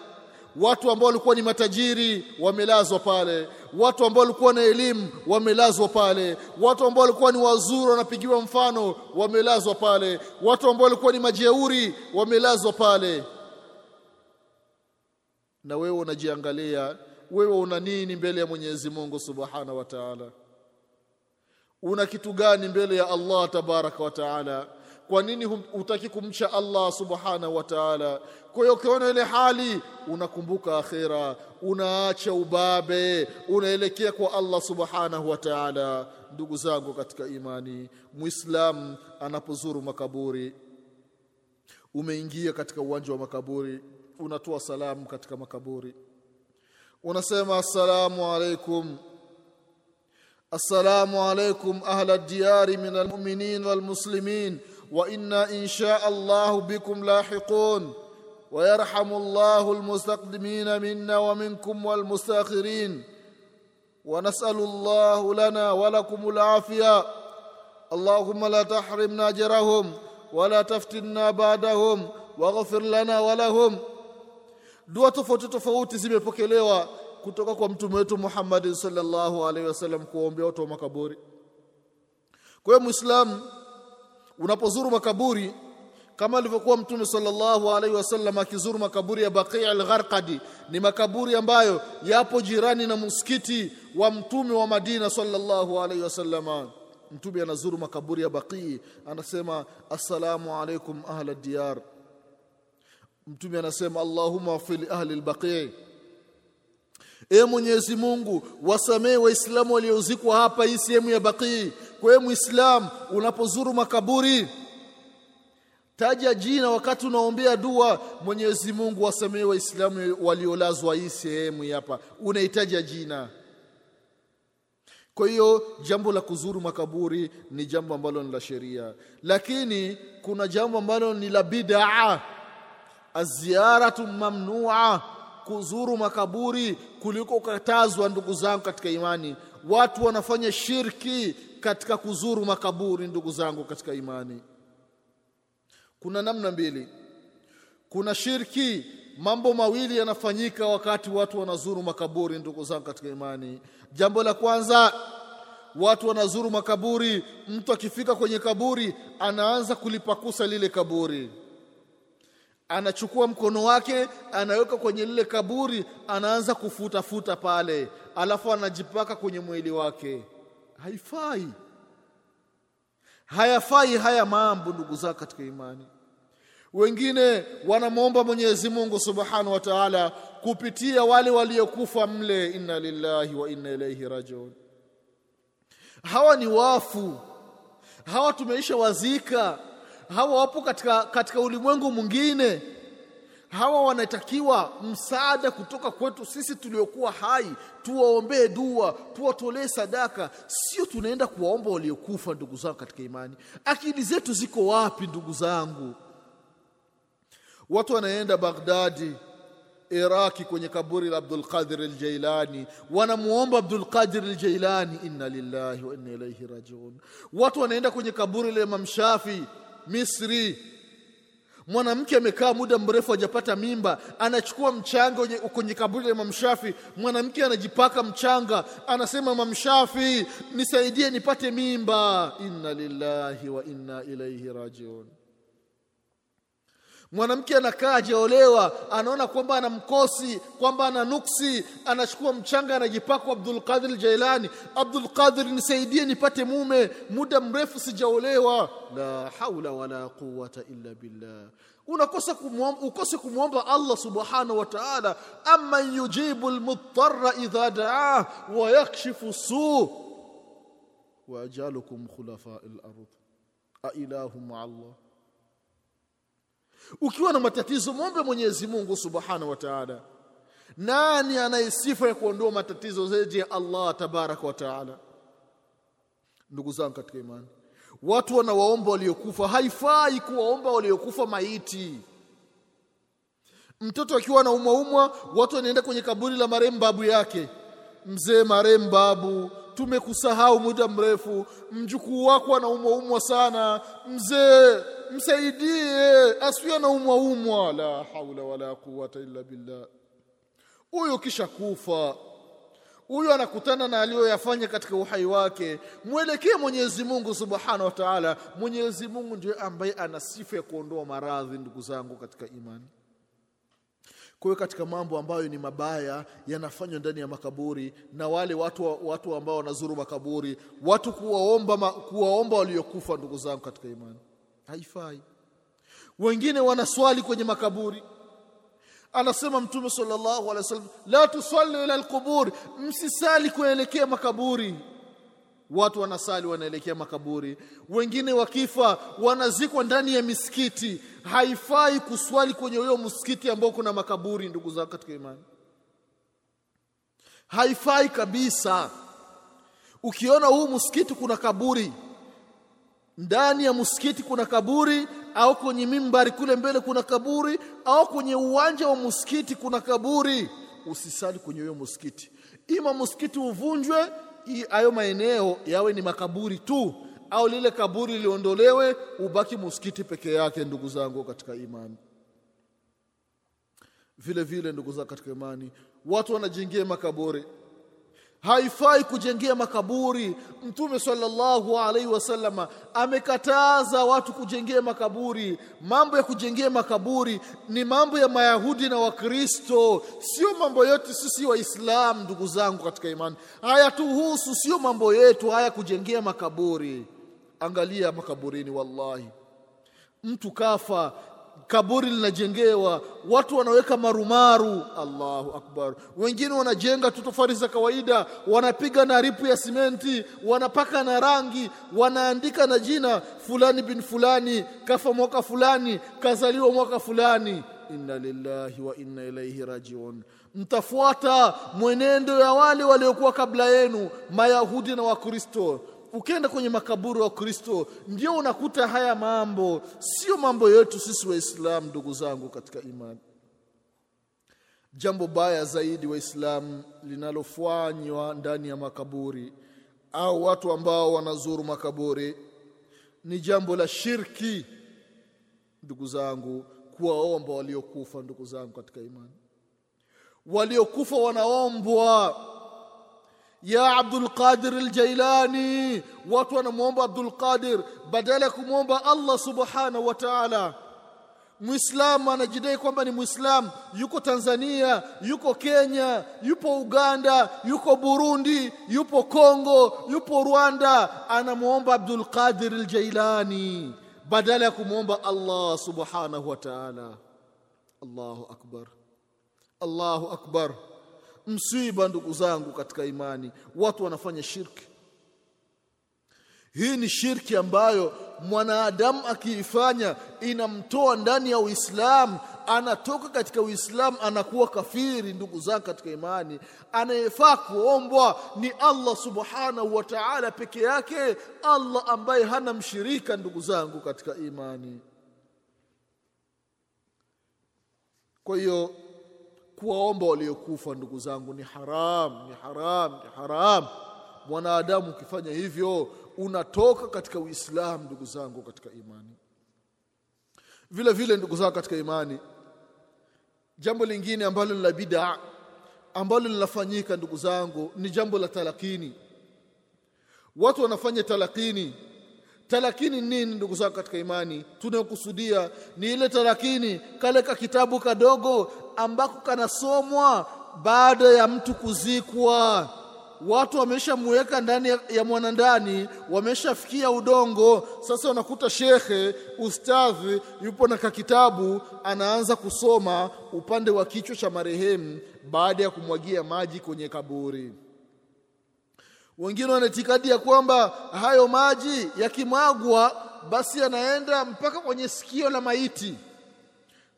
Watu ambao walikuwa ni matajiri wamelazwa pale. Watu ambao walikuwa na elimu wamelazwa pale. Watu ambao walikuwa ni wazuri wanapigiwa mfano wamelazwa pale. Watu ambao walikuwa ni majeuri wamelazwa pale. Na wewe unajiangalia. Wewe una nini mbele ya Mwenyezi Mungu Subhanahu wa Ta'ala una kitu gani mbele ya Allah tabaraka wa Ta'ala? Kwa nini hutaki kumcha Allah subhanahu wa ta'ala? Kwa hiyo ukiona ile hali unakumbuka akhira unaacha ubabe unaelekea kwa Allah subhanahu wa ta'ala. Ndugu zangu katika imani muislam anapozuru makaburi umeingia katika uwanja wa makaburi unatoa salamu katika makaburi. Unasema assalamu alaikum السلام عليكم أهل الديار من المؤمنين والمسلمين وإنا إن شاء الله بكم لاحقون. ويرحم الله المستقدمين منا ومنكم والمستأخرين. ونسأل الله لنا ولكم العافية. اللهم لا تحرمنا أجرهم ولا تفتنا بعدهم واغفر لنا ولهم. dua tofauti tofauti zimepokelewa kutoka kwa mtume wetu Muhammad sallallahu alaihi wasallam kuombea watu wa makaburi. Kwa hiyo Muislamu unapozuru makaburi kama alivyokuwa mtume sallallahu alaihi wasallam akizuru makaburi ya Baqi' al-Gharqadi ni makaburi ambayo yapo jirani na msikiti wa mtume wa Madina sallallahu alaihi wasallam. Mtume anazuru makaburi ya Baqi anasema assalamu alaikum ahla diyar. Mtume anasema allahumma fil ahli al-Baqi' E Mwenyezi Mungu wasamehe waislamu waliozikwa hapa hii sehemu ya Baqii. Kwa hiyo Muislamu unapozuru makaburi taja jina wakati unaombea dua Mwenyezi Mungu wasamehe waislamu waliolazwa hii sehemu hapa. Unahitaja jina. Kwa hiyo jambo la kuzuru makaburi ni jambo ambalo ni la sheria, lakini kuna jambo ambalo ni la bid'a, aziyaratu mamnua kuzuru makaburi kuliko kukatazwa ndugu zangu katika imani. Watu wanafanya shirki katika kuzuru makaburi ndugu zangu katika imani. Kuna namna mbili. Kuna shirki mambo mawili yanafanyika wakati watu wanazuru makaburi ndugu zangu katika imani. Jambo la kwanza watu wanazuru makaburi mtu akifika kwenye kaburi anaanza kulipakusa lile kaburi anachukua mkono wake anaweka kwenye lile kaburi anaanza kufuta-futa pale alafu anajipaka kwenye mwili wake. Haifai. Hayafai haya mambo ndugu zako katika imani. Wengine wanamwomba Mwenyezi Mungu Subhanahu wa Ta'ala kupitia wale waliokufa mle inna lillahi wa inna ilaihi rajiun. Hawa ni wafu. Hawa tumeisha wazika hawa wapo katika, katika ulimwengu mwingine. Hawa wanatakiwa msaada kutoka kwetu sisi tuliokuwa hai. Tuwaombee dua tuwatolee sadaka. Sio tunaenda kuwaomba waliokufa ndugu zangu katika imani. Akili zetu ziko wapi ndugu zangu? Watu wanaenda Baghdadi Iraki kwenye kaburi la Abdul Qadir al-Jailani. Wanamuomba Abdul Qadir al-Jailani inna lillahi wa inna ilayhi rajiun. Watu wanaenda kwenye kaburi la Imam Shafi Misri. Mwanamke amekaa muda mrefu hajapata mimba anachukua mchanga kwenye kaburi la Imam Shafi. Mwanamke anajipaka mchanga anasema Imam Shafi nisaidie nipate mimba. Inna lillahi wa inna ilaihi rajiun mwanamke anakaa hajaolewa anaona kwamba ana mkosi kwamba ana nuksi anachukua mchanga anajipaka Abdul Qadir Jailani. Abdul Qadir nisaidie nipate mume muda mrefu sijaolewa. La haula wala quwata illa billah. Unakosa kumwomba ukose kumwomba Allah subhanahu wa ta'ala amma yujibu lmudtara idha da'ah wa yakshifu su wa ajalukum khulafa al-ard. A ilahu ma Allah ukiwa na matatizo mwombe Mwenyezi Mungu Subhanahu wa Ta'ala. Nani anaye sifa ya kuondoa matatizo zaidi ya Allah tabaraka wa Ta'ala? Ndugu zangu katika imani watu wanawaomba waliokufa haifai kuwaomba waliokufa maiti. Mtoto akiwa na umwaumwa, watu wanaenda kwenye kaburi la marehemu babu yake. Mzee marehemu babu tumekusahau muda mrefu. Mjukuu wako anaumwaumwa sana. Mzee msaidie. Asiwe anaumwaumwa. la haula wala quwata illa billah. Huyo kisha kufa huyo anakutana na aliyoyafanya katika uhai wake. Mwelekee Mwenyezi Mungu Subhanahu wa Ta'ala. Mwenyezi Mungu ndiye ambaye ana sifa ya kuondoa maradhi ndugu zangu katika imani kwa katika mambo ambayo ni mabaya yanafanywa ndani ya makaburi na wale watu, watu ambao wanazuru makaburi watu kuwaomba, kuwaomba waliokufa ndugu zangu katika imani. Haifai. Wengine wanaswali kwenye makaburi. Anasema mtume sallallahu alaihi wasallam la tusalli ila alqubur msisali kuelekea makaburi watu wanasali wanaelekea makaburi. Wengine wakifa wanazikwa ndani ya misikiti. Haifai kuswali kwenye huyo msikiti ambao kuna makaburi ndugu zangu katika imani. Haifai kabisa. Ukiona huu msikiti kuna kaburi ndani ya msikiti kuna kaburi au kwenye mimbari kule mbele kuna kaburi au kwenye uwanja wa msikiti kuna kaburi usisali kwenye huyo msikiti. Ima msikiti uvunjwe hayo maeneo yawe ni makaburi tu au lile kaburi liondolewe ubaki msikiti peke yake ndugu zangu katika imani. Vile vile ndugu zangu katika imani watu wanajengea makaburi haifai kujengea makaburi. Mtume sallallahu alaihi wasallama amekataza watu kujengea makaburi. Mambo ya kujengea makaburi ni mambo ya mayahudi na wakristo. Sio mambo yetu sisi waislamu ndugu zangu katika imani. Hayatuhusu sio mambo yetu haya kujengea makaburi. Angalia makaburini wallahi. Mtu kafa kaburi linajengewa watu wanaweka marumaru. Allahu akbar. Wengine wanajenga tu tofali za kawaida wanapiga na ripu ya simenti wanapaka na rangi wanaandika na jina fulani bin fulani kafa mwaka fulani kazaliwa mwaka fulani. Inna lillahi wa inna ilaihi rajiun. Mtafuata mwenendo ya wale waliokuwa kabla yenu mayahudi na wakristo ukienda kwenye makaburi wa Kristo ndio unakuta haya mambo, sio mambo yetu sisi Waislamu, ndugu zangu katika imani. Jambo baya zaidi Waislamu linalofanywa ndani ya makaburi au watu ambao wanazuru makaburi ni jambo la shirki, ndugu zangu, kuwaomba waliokufa. Ndugu zangu katika imani, waliokufa wanaombwa ya Abdul Qadir al-Jailani watu wanamwomba Abdul Qadir badala ya kumwomba Allah subhanahu wa ta'ala. Muislamu anajidai kwamba ni Muislamu yuko Tanzania yuko Kenya yupo Uganda yuko Burundi yupo Kongo yupo Rwanda. Anamwomba Abdul Qadir al-Jailani badala ya kumwomba Allah subhanahu wa ta'ala. Allahu akbar. Allahu akbar msiba ndugu zangu katika imani. Watu wanafanya shirki. Hii ni shirki ambayo mwanadamu akiifanya inamtoa ndani ya Uislamu. Anatoka katika Uislamu anakuwa kafiri ndugu zangu katika imani. Anayefaa kuombwa ni Allah subhanahu wa ta'ala peke yake Allah ambaye hana mshirika ndugu zangu katika imani. Kwa hiyo kuwaomba waliokufa ndugu zangu ni haram ni haram ni haram. Mwanadamu ukifanya hivyo unatoka katika uislamu ndugu zangu katika imani. Vile vile ndugu zangu katika imani jambo lingine ambalo ni la bid'a ambalo linafanyika ndugu zangu ni jambo la talakini. Watu wanafanya talakini talakini nini ndugu zangu katika imani? Tunayokusudia ni ile talakini kale ka kitabu kadogo ambako kanasomwa baada ya mtu kuzikwa. Watu wameshamweka ndani ya, ya mwanandani wameshafikia udongo. Sasa unakuta shekhe ustadhi yupo na kakitabu anaanza kusoma upande wa kichwa cha marehemu baada ya kumwagia maji kwenye kaburi wengine wana itikadi ya kwamba hayo maji yakimwagwa basi yanaenda mpaka kwenye sikio la maiti.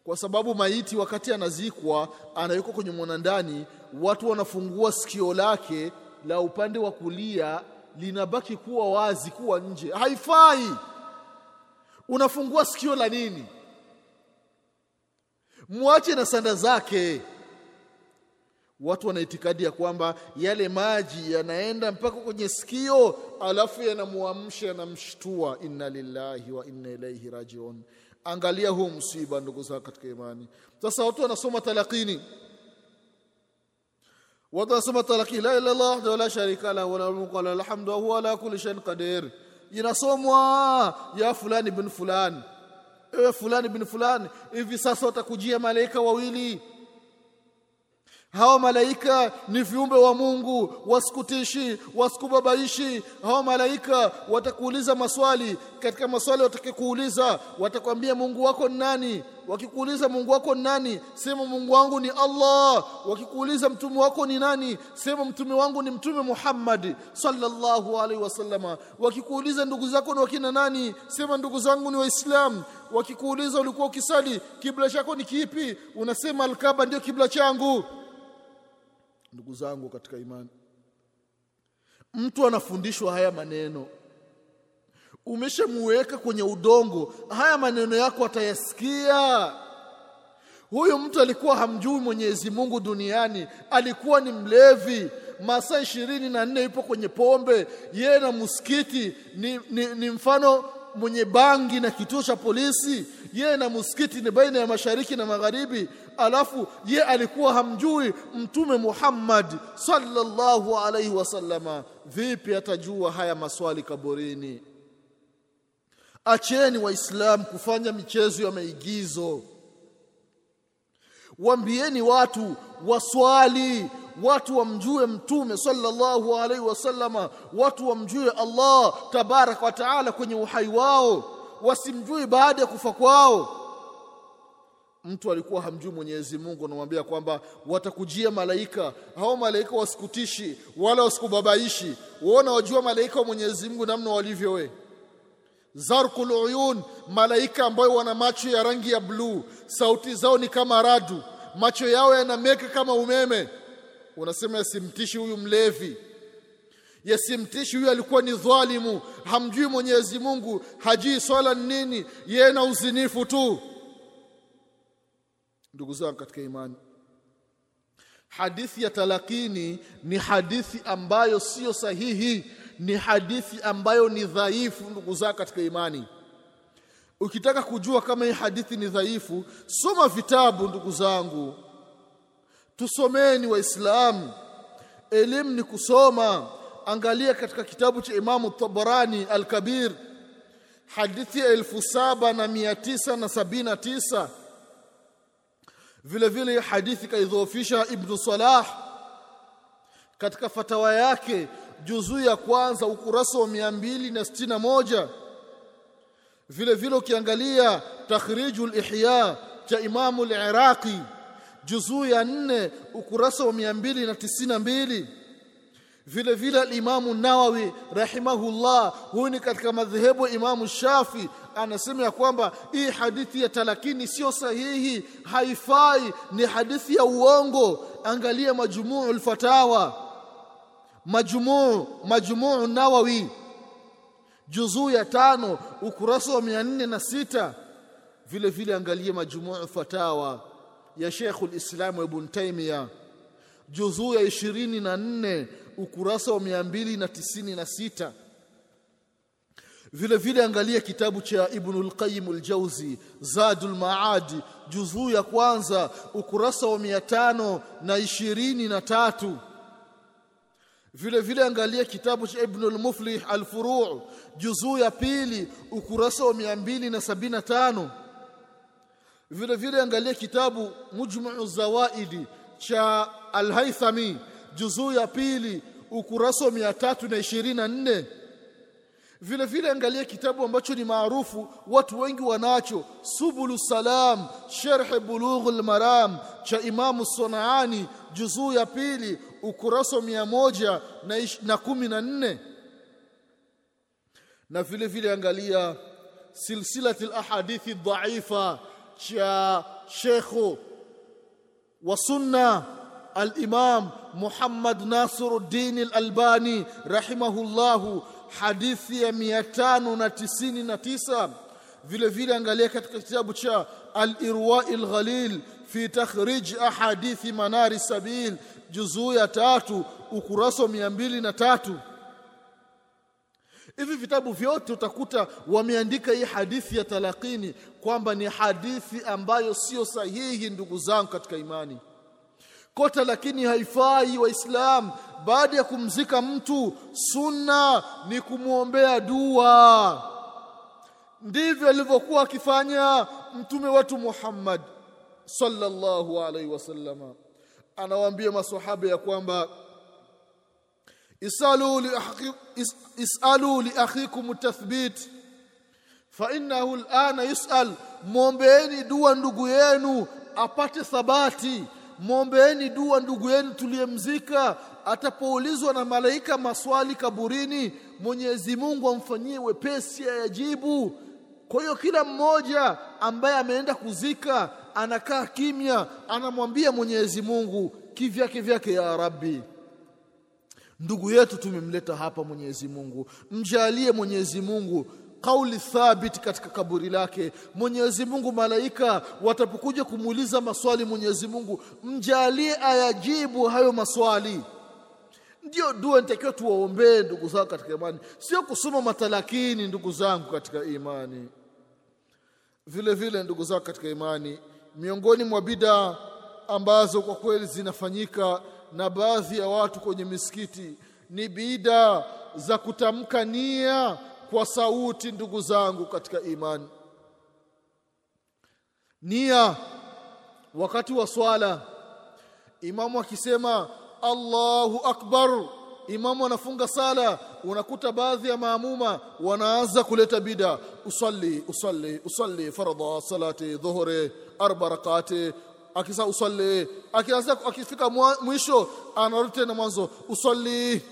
Kwa sababu maiti wakati anazikwa anawekwa kwenye mwanandani watu wanafungua sikio lake la upande wa kulia linabaki kuwa wazi kuwa nje. Haifai! Unafungua sikio la nini? Mwache na sanda zake watu wana itikadi ya kwamba yale maji yanaenda mpaka kwenye sikio alafu yanamuamsha yanamshtua inna lillahi wa inna ilaihi rajiun. Angalia huu msiba ndugu zangu katika imani. Sasa watu wanasoma talakini. Watu wanasoma talakini la ilaha illallah wahdahu la sharika lahu wala mulku wala alhamdu wa huwa ala kulli shay'in qadir. Inasomwa ya fulani bin fulani ewe fulani bin fulani hivi sasa watakujia malaika wawili hawa malaika ni viumbe wa Mungu wasikutishi wasikubabaishi. Hawa malaika watakuuliza maswali. Katika maswali watakikuuliza watakwambia Mungu wako ni nani? Wakikuuliza Mungu wako ni nani? Sema Mungu wangu ni Allah. Wakikuuliza mtume wako ni nani? Sema mtume wangu ni mtume Muhammad sallallahu alaihi wasallama wakikuuliza ndugu zako ni wakina nani? Sema ndugu zangu ni waislamu wakikuuliza ulikuwa ukisali kibla chako ni kipi? Unasema alkaba ndio kibla changu ndugu zangu katika imani. Mtu anafundishwa haya maneno. Umeshamuweka kwenye udongo haya maneno yako atayasikia. Huyu mtu alikuwa hamjui Mwenyezi Mungu duniani alikuwa ni mlevi. Masaa ishirini na nne yupo kwenye pombe yeye na msikiti ni, ni, ni mfano mwenye bangi na kituo cha polisi ye na msikiti ni baina ya mashariki na magharibi. Alafu ye alikuwa hamjui mtume Muhammad sallallahu alaihi wasallama vipi atajua haya maswali kaburini? Acheni waislamu kufanya michezo ya maigizo. Waambieni watu waswali watu wamjue mtume sallallahu alaihi wasallama watu wamjue Allah tabaraka wa taala kwenye uhai wao wasimjui baada ya kufa kwao. Mtu alikuwa hamjui Mwenyezi Mungu anamwambia kwamba watakujia malaika. Hao malaika wasikutishi wala wasikubabaishi. Waona wajua malaika wa Mwenyezi Mungu namna walivyo we. Zarqul uyun malaika ambayo wana macho ya rangi ya bluu sauti zao ni kama radu. Macho yao yanameka kama umeme unasema yasimtishi huyu mlevi. Yasimtishi huyu alikuwa ni dhalimu. Hamjui Mwenyezi Mungu hajui swala nini. Yeye na uzinifu tu. Ndugu zangu katika imani hadithi ya talakini ni hadithi ambayo siyo sahihi ni hadithi ambayo ni dhaifu ndugu zangu katika imani. Ukitaka kujua kama hii hadithi ni dhaifu soma vitabu ndugu zangu tusomeni waislamu. Elimu ni kusoma. Angalia katika kitabu cha imamu tabarani al-kabir hadithi ya elfu saba na mia tisa na sabini na tisa. Vile vile hadithi kaidhoofisha ibnu salah. Katika fatawa yake juzuu ya kwanza ukurasa wa mia mbili na sitini na moja. Vile vile ukiangalia takhriju lihya cha imamu liraqi juzuu ya nne ukurasa wa mia mbili na tisini na mbili. Vile vile alimamu nawawi rahimahullah huyu ni katika madhehebu imamu shafi anasema ya kwamba hii hadithi ya talakini sio sahihi haifai ni hadithi ya uongo. Angalia majumuu lfatawa majumuu majumuu nawawi juzuu ya tano ukurasa wa mia nne na sita. Vile vile angalia majumuu fatawa ya Sheikhul Islam Ibn Taymiyyah. Juzuu ya ishirini na nne ukurasa wa mia mbili na tisini na sita. Vile vile angalia kitabu cha Ibnul Qayyim al-Jauzi Zadul Maadi juzuu ya kwanza ukurasa wa mia tano na ishirini na tatu. Vile vile angalia kitabu cha Ibnul Muflih al-Furu' juzuu ya pili ukurasa wa mia mbili na sabini na tano vile vile angalia kitabu Mujma'u Zawaidi cha Alhaythami juzuu ya pili ukurasa na nne. Vile vile angalia kitabu ambacho ni maarufu watu wengi wanacho subulu salam sharh bulughul maram cha imamu sonaani juzuu ya pili ukurasa mia moja na, kumi na nne. Na vile vile angalia silsilati lahadithi dhaifa cha shekhu wa sunna al-Imam Muhammad Nasiruddin al-Albani rahimahullahu hadithi ya 599 vile vile angalia katika kitabu cha al-Irwa al-Ghalil fi takhrij ahadithi manari sabil juzuu ya tatu ukurasa wa 203 hivi vitabu vyote utakuta wameandika hii hadithi ya talakini kwamba ni hadithi ambayo sio sahihi ndugu zangu katika imani. Kota lakini haifai waislam baada ya kumzika mtu sunna ni kumwombea dua. Ndivyo alivyokuwa akifanya mtume wetu Muhammad sallallahu alaihi wasallam. Anawaambia maswahaba ya kwamba isalu li akhikum tathbit fa innahu alana yusal. Mwombeeni dua ndugu yenu apate thabati. Mwombeeni dua ndugu yenu tuliyemzika. Atapoulizwa na malaika maswali kaburini Mwenyezi Mungu amfanyie wepesi ayajibu. Kwa hiyo kila mmoja ambaye ameenda kuzika anakaa kimya anamwambia Mwenyezi Mungu kivyake vyake ya Rabbi. Ndugu yetu tumemleta hapa Mwenyezi Mungu. Mjalie Mwenyezi Mungu kauli thabiti katika kaburi lake. Mwenyezi Mungu malaika watapokuja kumuuliza maswali Mwenyezi Mungu mjalie ayajibu hayo maswali. Ndio dua nitakiwa tuwaombee ndugu zangu katika imani. Sio kusoma matalakini ndugu zangu katika imani. Vile vile ndugu zangu katika imani miongoni mwa bidaa ambazo kwa kweli zinafanyika na baadhi ya watu kwenye misikiti ni bidaa za kutamka nia kwa sauti ndugu zangu katika imani. Nia wakati wa swala imamu akisema Allahu akbar imamu anafunga sala unakuta baadhi ya maamuma wanaanza kuleta bida. Usalli usalli usalli faradha salati dhuhri arba rakati. Akisa usalli akianza akifika mwisho anarudi tena mwanzo. Usalli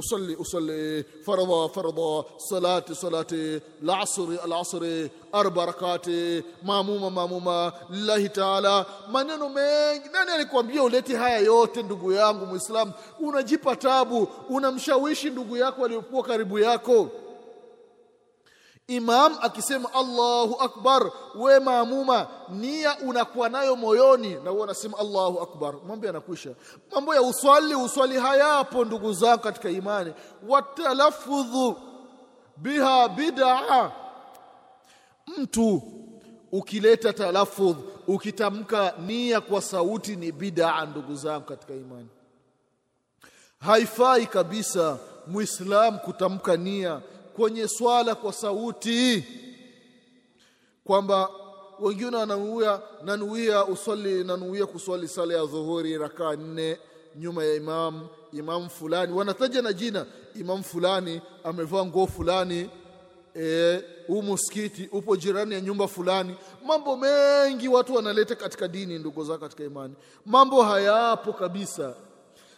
usalli usalli faradha faradha salati salati al-asr al-asr arba rakati maamuma maamuma lillahi ta'ala. Maneno mengi. Nani alikwambia uleti haya yote ndugu yangu muislamu unajipa tabu unamshawishi ndugu yako aliyokuwa karibu yako? Imam akisema Allahu akbar we maamuma nia unakuwa nayo moyoni. Na wewe unasema Allahu akbar. Mambo yanakwisha mambo ya uswali uswali hayapo ndugu zangu katika imani. Watalaffudhu biha bid'a mtu ukileta talaffudh ukitamka nia kwa sauti ni bid'a ndugu zangu katika imani. Haifai kabisa muislam kutamka nia kwenye swala kwa sauti. Kwamba wengine wananuia nanuia uswali nanuia kuswali sala ya dhuhuri rakaa nne nyuma ya imam imam fulani. Wanataja na jina imam fulani amevaa nguo fulani huu e, msikiti upo jirani ya nyumba fulani. Mambo mengi watu wanaleta katika dini ndugu zao katika imani. Mambo hayapo kabisa.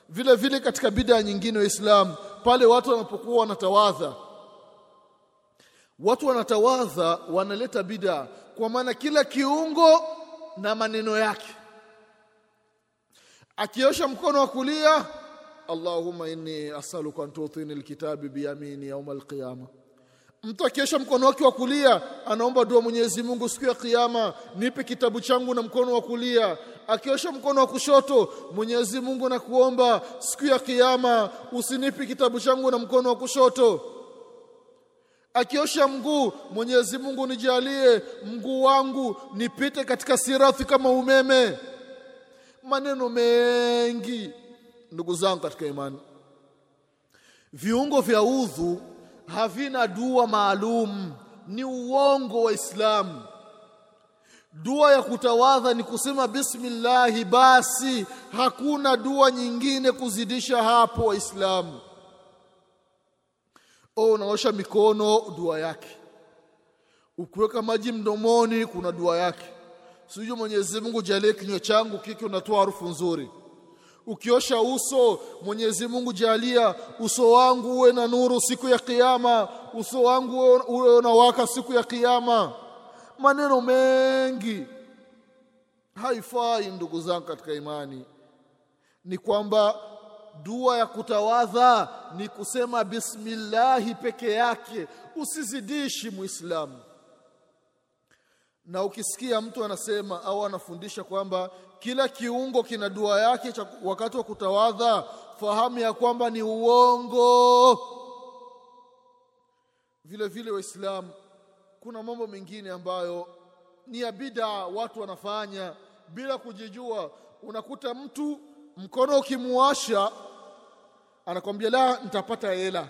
Vile vile katika bidaa nyingine waislamu pale watu wanapokuwa wanatawadha watu wanatawadha wanaleta bid'a. Kwa maana kila kiungo na maneno yake. Akiosha mkono wa kulia Allahumma inni as'aluka an tu'tini alkitabi biyamini yawm alqiyama. Mtu akiosha mkono wake wa kulia anaomba dua Mwenyezi Mungu siku ya kiyama nipe kitabu changu na mkono wa kulia. Akiosha mkono wa kushoto Mwenyezi Mungu nakuomba siku ya kiyama usinipi kitabu changu na mkono wa kushoto akiosha mguu Mwenyezi Mungu nijalie mguu wangu nipite katika sirathi kama umeme. Maneno mengi ndugu zangu katika imani. Viungo vya udhu havina dua maalum ni uongo wa Islamu. Dua ya kutawadha ni kusema bismillahi basi hakuna dua nyingine kuzidisha hapo waislamu oh unaosha mikono dua yake. Ukiweka maji mdomoni kuna dua yake. Sijui Mwenyezi Mungu jalie kinywa changu kiki unatoa harufu nzuri. Ukiosha uso Mwenyezi Mungu jalia uso wangu uwe na nuru siku ya kiyama. Uso wangu uwe unawaka siku ya kiyama. Maneno mengi. Haifai ndugu zangu katika imani. Ni kwamba dua ya kutawadha ni kusema bismillahi peke yake usizidishi muislamu. Na ukisikia mtu anasema au anafundisha kwamba kila kiungo kina dua yake wakati wa kutawadha fahamu ya kwamba ni uongo. Vile vile waislamu kuna mambo mengine ambayo ni ya bida watu wanafanya bila kujijua. Unakuta mtu mkono ukimuasha anakwambia la nitapata hela.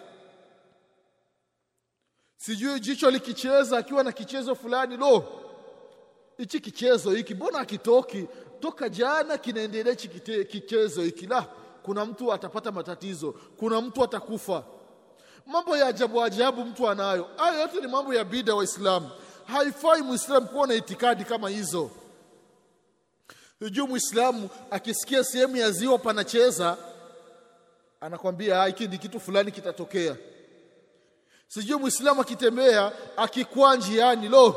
Sijui jicho likicheza akiwa na kichezo fulani lo hichi kichezo hiki mbona akitoki toka jana kinaendelea hichi kichezo hiki. La kuna mtu atapata matatizo kuna mtu atakufa. Mambo ya ajabu ajabu mtu anayo. Hayo yote ni mambo ya bida waislamu. Haifai mwislamu kuwa na itikadi kama hizo hujuu muislamu akisikia sehemu ya ziwa panacheza anakwambia hiki ni kitu fulani kitatokea. Sijui muislamu akitembea akikwaa njiani lo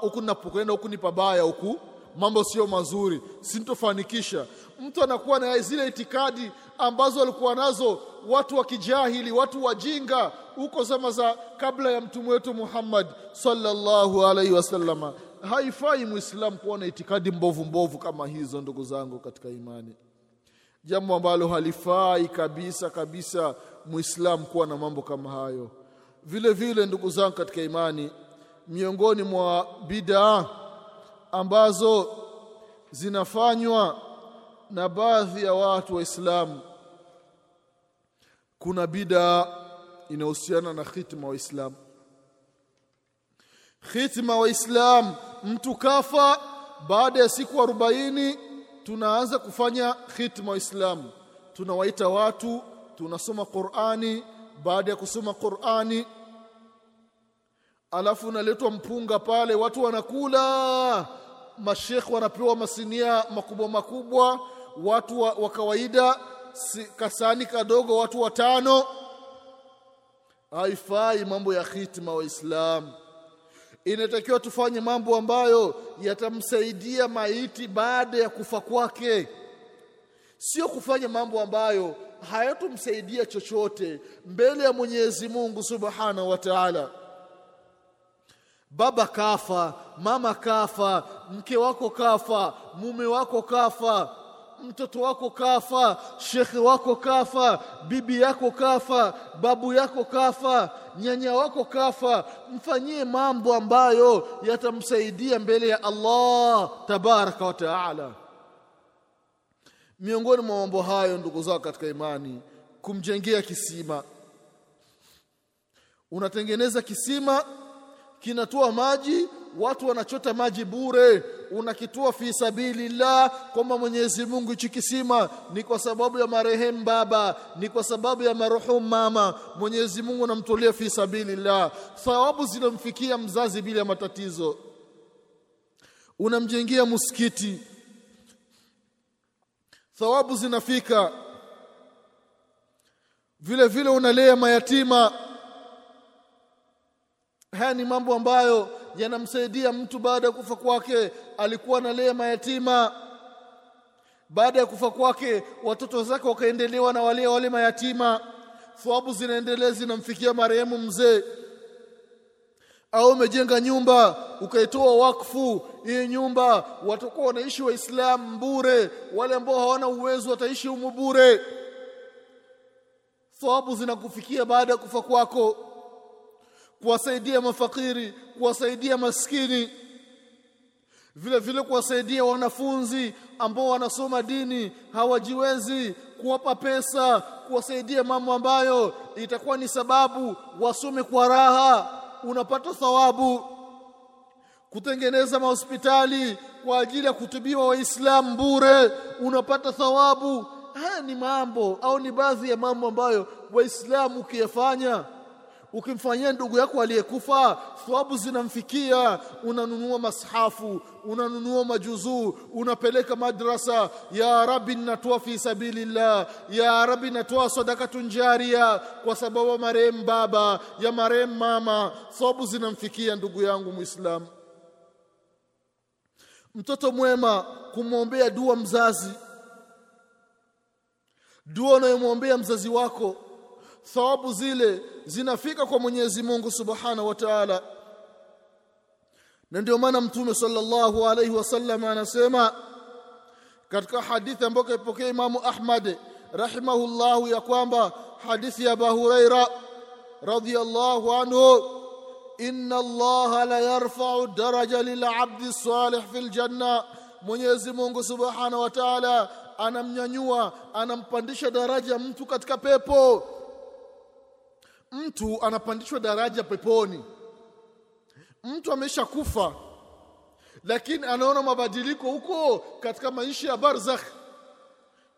huku ninapokwenda huku ni pabaya huku mambo sio mazuri sintofanikisha. Mtu anakuwa na zile itikadi ambazo walikuwa nazo watu wa kijahili watu wajinga huko zama za kabla ya mtume wetu Muhammad sallallahu alaihi wasallama haifai mwislamu kuwa na itikadi mbovu mbovu kama hizo ndugu zangu katika imani. Jambo ambalo halifai kabisa kabisa mwislamu kuwa na mambo kama hayo. Vile vile ndugu zangu katika imani miongoni mwa bidaa ambazo zinafanywa na baadhi ya watu waislamu kuna bidaa inahusiana na khitma waislamu khitma waislamu mtu kafa baada ya siku arobaini tunaanza kufanya khitma waislamu tunawaita watu tunasoma Qur'ani baada ya kusoma Qur'ani alafu unaletwa mpunga pale watu wanakula mashekh wanapewa masinia makubwa makubwa watu wa, wa kawaida si, kasani kadogo watu watano. Haifai mambo ya khitma waislamu inatakiwa tufanye mambo ambayo yatamsaidia maiti baada ya kufa kwake. Sio kufanya mambo ambayo hayatumsaidia chochote mbele ya Mwenyezi Mungu Subhanahu wa Ta'ala. Baba kafa mama kafa mke wako kafa mume wako kafa mtoto wako kafa shekhe wako kafa bibi yako kafa babu yako kafa nyanya wako kafa mfanyie mambo ambayo yatamsaidia mbele ya Allah tabaraka wa taala. Miongoni mwa mambo hayo ndugu zao katika imani kumjengea kisima. Unatengeneza kisima kinatoa maji watu wanachota maji bure unakitoa fi sabilillah kwamba Mwenyezi Mungu hichi kisima ni kwa sababu ya marehemu baba ni kwa sababu ya marhumu mama Mwenyezi Mungu anamtolea fi sabilillah. Thawabu zinamfikia mzazi bila matatizo. Unamjengea msikiti thawabu zinafika. Vile vile unalea mayatima. Haya ni mambo ambayo yanamsaidia mtu baada ya kufa kwake. Alikuwa analea mayatima baada ya kufa kwake watoto zake wakaendelewa na wale wale mayatima. Thawabu zinaendelea zinamfikia marehemu mzee. Au umejenga nyumba ukaitoa wakfu. Hii nyumba watakuwa wanaishi waislamu bure. Wale ambao hawana uwezo wataishi humu bure. Thawabu zinakufikia baada ya kufa kwako kuwasaidia mafakiri kuwasaidia maskini vile vile kuwasaidia wanafunzi ambao wanasoma dini hawajiwezi kuwapa pesa kuwasaidia mambo ambayo itakuwa ni sababu wasome kwa raha unapata thawabu. Kutengeneza mahospitali kwa ajili ya kutubiwa waislamu bure unapata thawabu. Haya ni mambo au ni baadhi ya mambo ambayo waislamu ukiyafanya ukimfanyia ndugu yako aliyekufa thawabu zinamfikia. Unanunua mashafu unanunua majuzuu unapeleka madrasa. Ya rabbi natoa fi sabilillah. Ya rabbi natoa sadakatun jaria kwa sababu marehemu baba ya marehemu mama. Thawabu zinamfikia ndugu yangu muislamu. Mtoto mwema kumwombea dua mzazi. Dua unayomwombea mzazi wako thawabu zile zinafika kwa Mwenyezi Mungu Subhanahu wa Ta'ala. Na ndio maana mtume sallallahu alayhi wasallam anasema katika hadithi ambayo kaipokea Imamu Ahmad rahimahullahu ya kwamba hadithi ya Abu Huraira radhiyallahu anhu inna Allah la yarfa'u daraja lil 'abdi salih fil janna. Mwenyezi Mungu Subhanahu wa Ta'ala anamnyanyua anampandisha daraja mtu katika pepo mtu anapandishwa daraja peponi. Mtu ameshakufa lakini anaona mabadiliko huko katika maisha ya barzakh.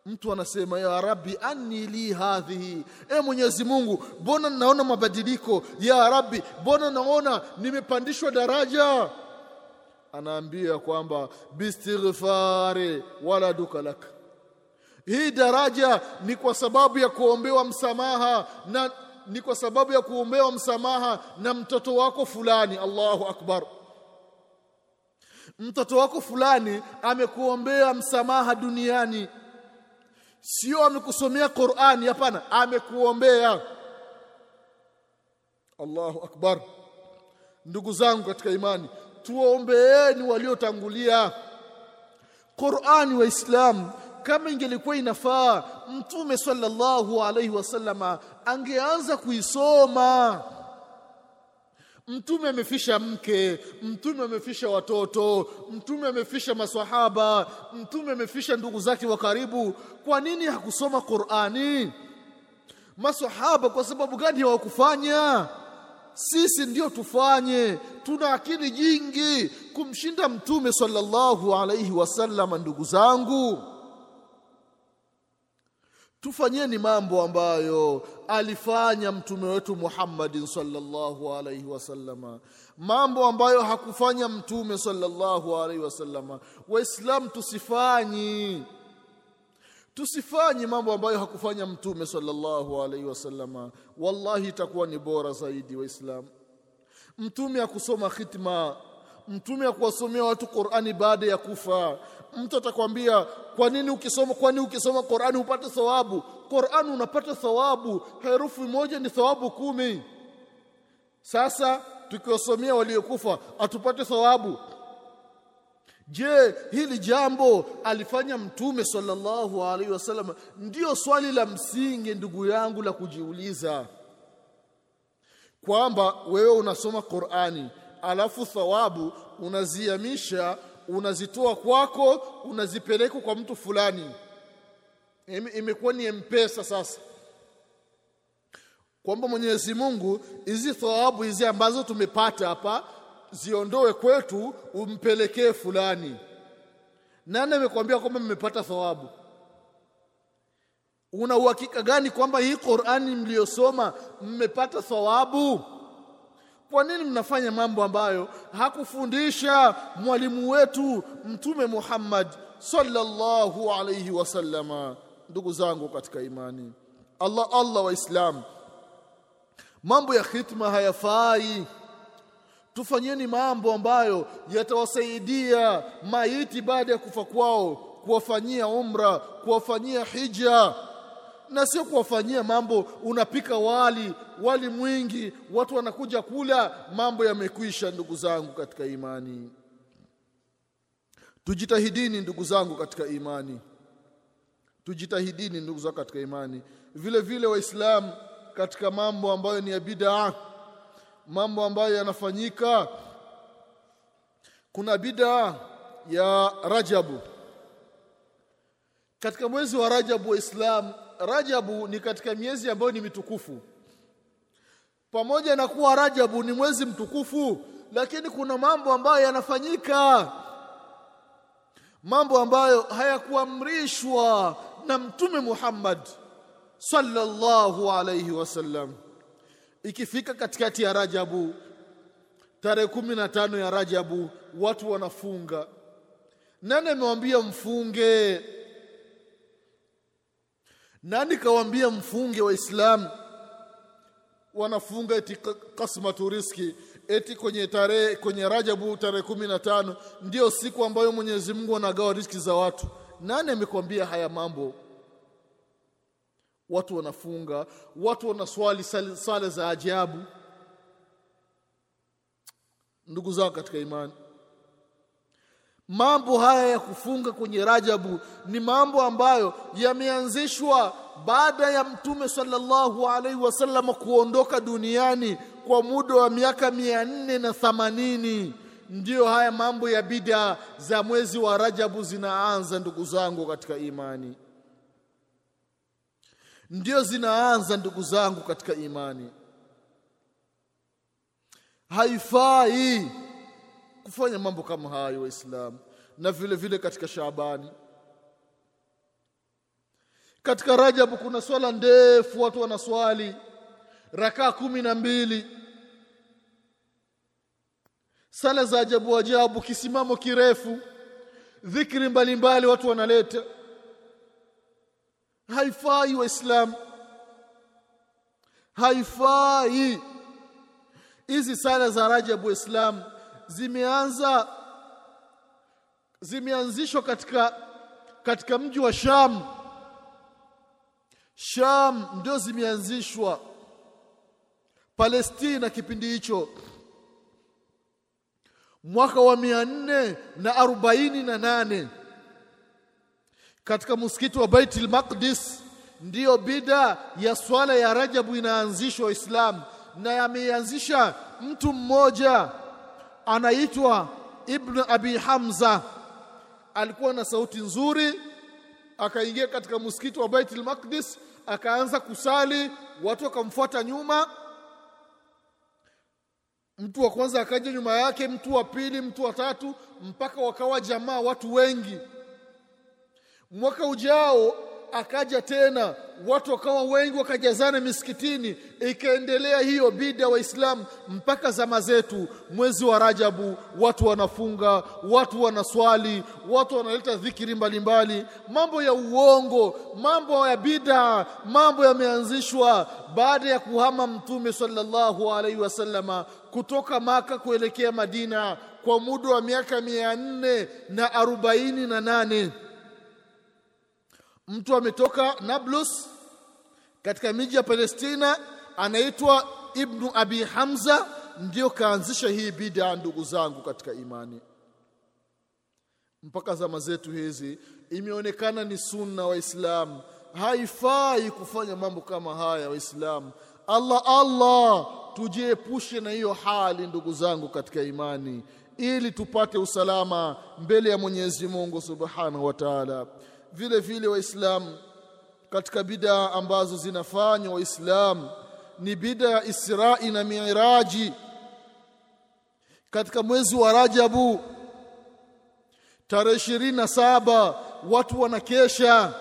Mtu anasema ya rabbi anni li hadhihi. E mwenyezi Mungu mbona naona mabadiliko? Ya rabbi mbona naona nimepandishwa daraja? Anaambia kwamba bistighfari wala duka lak. Hii daraja ni kwa sababu ya kuombewa msamaha na ni kwa sababu ya kuombewa msamaha na mtoto wako fulani. Allahu akbar. Mtoto wako fulani amekuombea msamaha duniani. Sio amekusomea Qur'ani hapana amekuombea. Allahu akbar. Ndugu zangu katika imani tuombeeni waliotangulia. Qur'ani waislamu kama ingelikuwa inafaa mtume sallallahu alaihi wasallama angeanza kuisoma. Mtume amefisha mke mtume amefisha watoto mtume amefisha maswahaba mtume amefisha ndugu zake wa karibu. Kwa nini hakusoma Qur'ani? Maswahaba kwa sababu gani hawakufanya? Sisi ndio tufanye tuna akili jingi kumshinda mtume sallallahu alaihi wasallam ndugu zangu tufanyeni mambo ambayo alifanya mtume wetu Muhammadin sallallahu alaihi wasallama mambo ambayo hakufanya mtume sallallahu alaihi wasallama waislamu tusifanyi. Tusifanyi mambo ambayo hakufanya mtume sallallahu alaihi wasallama wallahi itakuwa ni bora zaidi waislamu. Mtume akusoma khitma. Mtume akuwasomea watu Qur'ani baada ya kufa mtu atakwambia kwa nini ukisoma kwa nini ukisoma Qur'ani upate thawabu? Qur'ani unapata thawabu. Herufi moja ni thawabu kumi. Sasa tukiwasomea waliokufa atupate thawabu. Je hili jambo alifanya mtume sallallahu alaihi wasallam? Ndio swali la msingi ndugu yangu la kujiuliza. Kwamba wewe unasoma Qur'ani alafu thawabu unaziamisha unazitoa kwako unazipeleka kwa mtu fulani. Imekuwa ni mpesa sasa. Kwamba Mwenyezi Mungu hizi thawabu hizi ambazo tumepata hapa ziondoe kwetu umpelekee fulani. Nani amekwambia kwamba mmepata thawabu? Una uhakika gani kwamba hii Qur'ani mliyosoma mmepata thawabu kwa nini mnafanya mambo ambayo hakufundisha mwalimu wetu mtume Muhammad sallallahu alayhi wasallama ndugu zangu katika imani Allah Allah waislamu mambo ya khitma hayafai. Tufanyeni mambo ambayo yatawasaidia maiti baada ya kufa kwao kuwafanyia umra kuwafanyia hija. Na sio kuwafanyia mambo unapika wali wali mwingi watu wanakuja kula mambo yamekwisha ndugu zangu katika imani. Tujitahidini ndugu zangu katika imani. Tujitahidini ndugu zangu katika imani. Vile vile waislamu katika mambo ambayo ni ya bid'a mambo ambayo yanafanyika kuna bida ya Rajabu. Katika mwezi wa Rajabu Waislamu, Rajabu ni katika miezi ambayo ni mitukufu pamoja na kuwa Rajabu ni mwezi mtukufu lakini kuna mambo ambayo yanafanyika. Mambo ambayo hayakuamrishwa na mtume Muhammad sallallahu alayhi wasallam. Ikifika katikati ya Rajabu tarehe kumi na tano ya Rajabu watu wanafunga. Nani amewambia mfunge? Nani kawaambia mfunge waislamu wanafunga eti kasmatu riski eti kwenye tarehe kwenye Rajabu tarehe kumi na tano ndio siku ambayo Mwenyezi Mungu anagawa riski za watu. Nani amekwambia haya mambo? Watu wanafunga, watu wanaswali sala za ajabu. Ndugu zao katika imani, mambo haya ya kufunga kwenye Rajabu ni mambo ambayo yameanzishwa baada ya Mtume sallallahu alaihi wasallam kuondoka duniani kwa muda wa miaka mia nne na thamanini ndiyo haya mambo ya bida za mwezi wa Rajabu zinaanza, ndugu zangu katika imani, ndio zinaanza ndugu zangu katika imani. Haifai kufanya mambo kama hayo Waislamu, na vile vile katika Shaabani. Katika Rajabu kuna swala ndefu, watu wanaswali rakaa kumi na mbili sala za ajabu ajabu, kisimamo kirefu, dhikri mbalimbali watu wanaleta. Haifai Waislamu, haifai. Hizi sala za Rajabu Waislamu zimeanza zimeanzishwa katika katika mji wa Sham. Sham ndio zimeanzishwa. Palestina kipindi hicho. Mwaka wa mia nne na arobaini na nane. Katika msikiti wa Baitul Maqdis ndiyo bida ya swala ya Rajabu inaanzishwa Waislamu, na yameanzisha mtu mmoja anaitwa Ibn Abi Hamza. Alikuwa na sauti nzuri, akaingia katika msikiti wa Baitul Maqdis akaanza kusali, watu wakamfuata nyuma mtu wa kwanza akaja nyuma yake, mtu wa pili, mtu wa tatu, mpaka wakawa jamaa watu wengi. Mwaka ujao akaja tena, watu wakawa wengi, wakajazana misikitini. Ikaendelea hiyo bida Waislamu mpaka zama zetu, mwezi wa Rajabu, watu wanafunga, watu wanaswali, watu wanaleta dhikiri mbalimbali, mambo ya uongo, mambo ya bida, mambo yameanzishwa baada ya kuhama Mtume sallallahu alaihi wasallama kutoka Maka kuelekea Madina kwa muda wa miaka mia nne na arobaini na nane. Mtu ametoka Nablus katika miji ya Palestina anaitwa Ibnu Abi Hamza, ndio kaanzisha hii bid'a. Ndugu zangu katika imani, mpaka zama zetu hizi imeonekana ni sunna Waislamu, haifai kufanya mambo kama haya Waislamu. Allah Allah, tujiepushe na hiyo hali ndugu zangu katika imani, ili tupate usalama mbele ya Mwenyezi Mungu Subhanahu wa Ta'ala. Vile vile Waislamu, katika bidaa ambazo zinafanywa Waislamu ni bidaa ya Israi na Miraji katika mwezi wa Rajabu tarehe ishirini na saba watu wanakesha,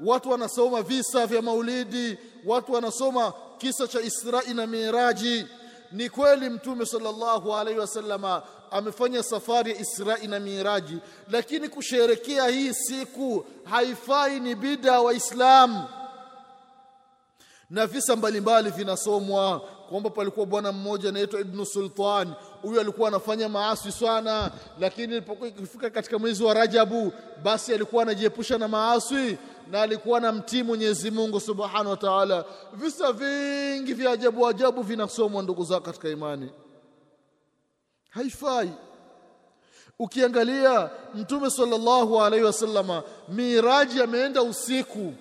watu wanasoma visa vya maulidi, watu wanasoma kisa cha Israi na Miraji. Ni kweli Mtume sallallahu alaihi wasallama amefanya safari ya Israi na Miraji, lakini kusherekea hii siku haifai, ni bida Waislamu na visa mbalimbali vinasomwa kwamba palikuwa bwana mmoja anaitwa Ibnu Sultan. Huyu alikuwa anafanya maasi sana, lakini ilipokuwa ikifika katika mwezi wa Rajabu, basi alikuwa anajiepusha na maasi na alikuwa na mtii Mwenyezi Mungu Subhanahu wa Ta'ala. Visa vingi vya ajabu ajabu vinasomwa, ndugu zao katika imani, haifai. Ukiangalia Mtume sallallahu alaihi wasallama, miraji ameenda usiku.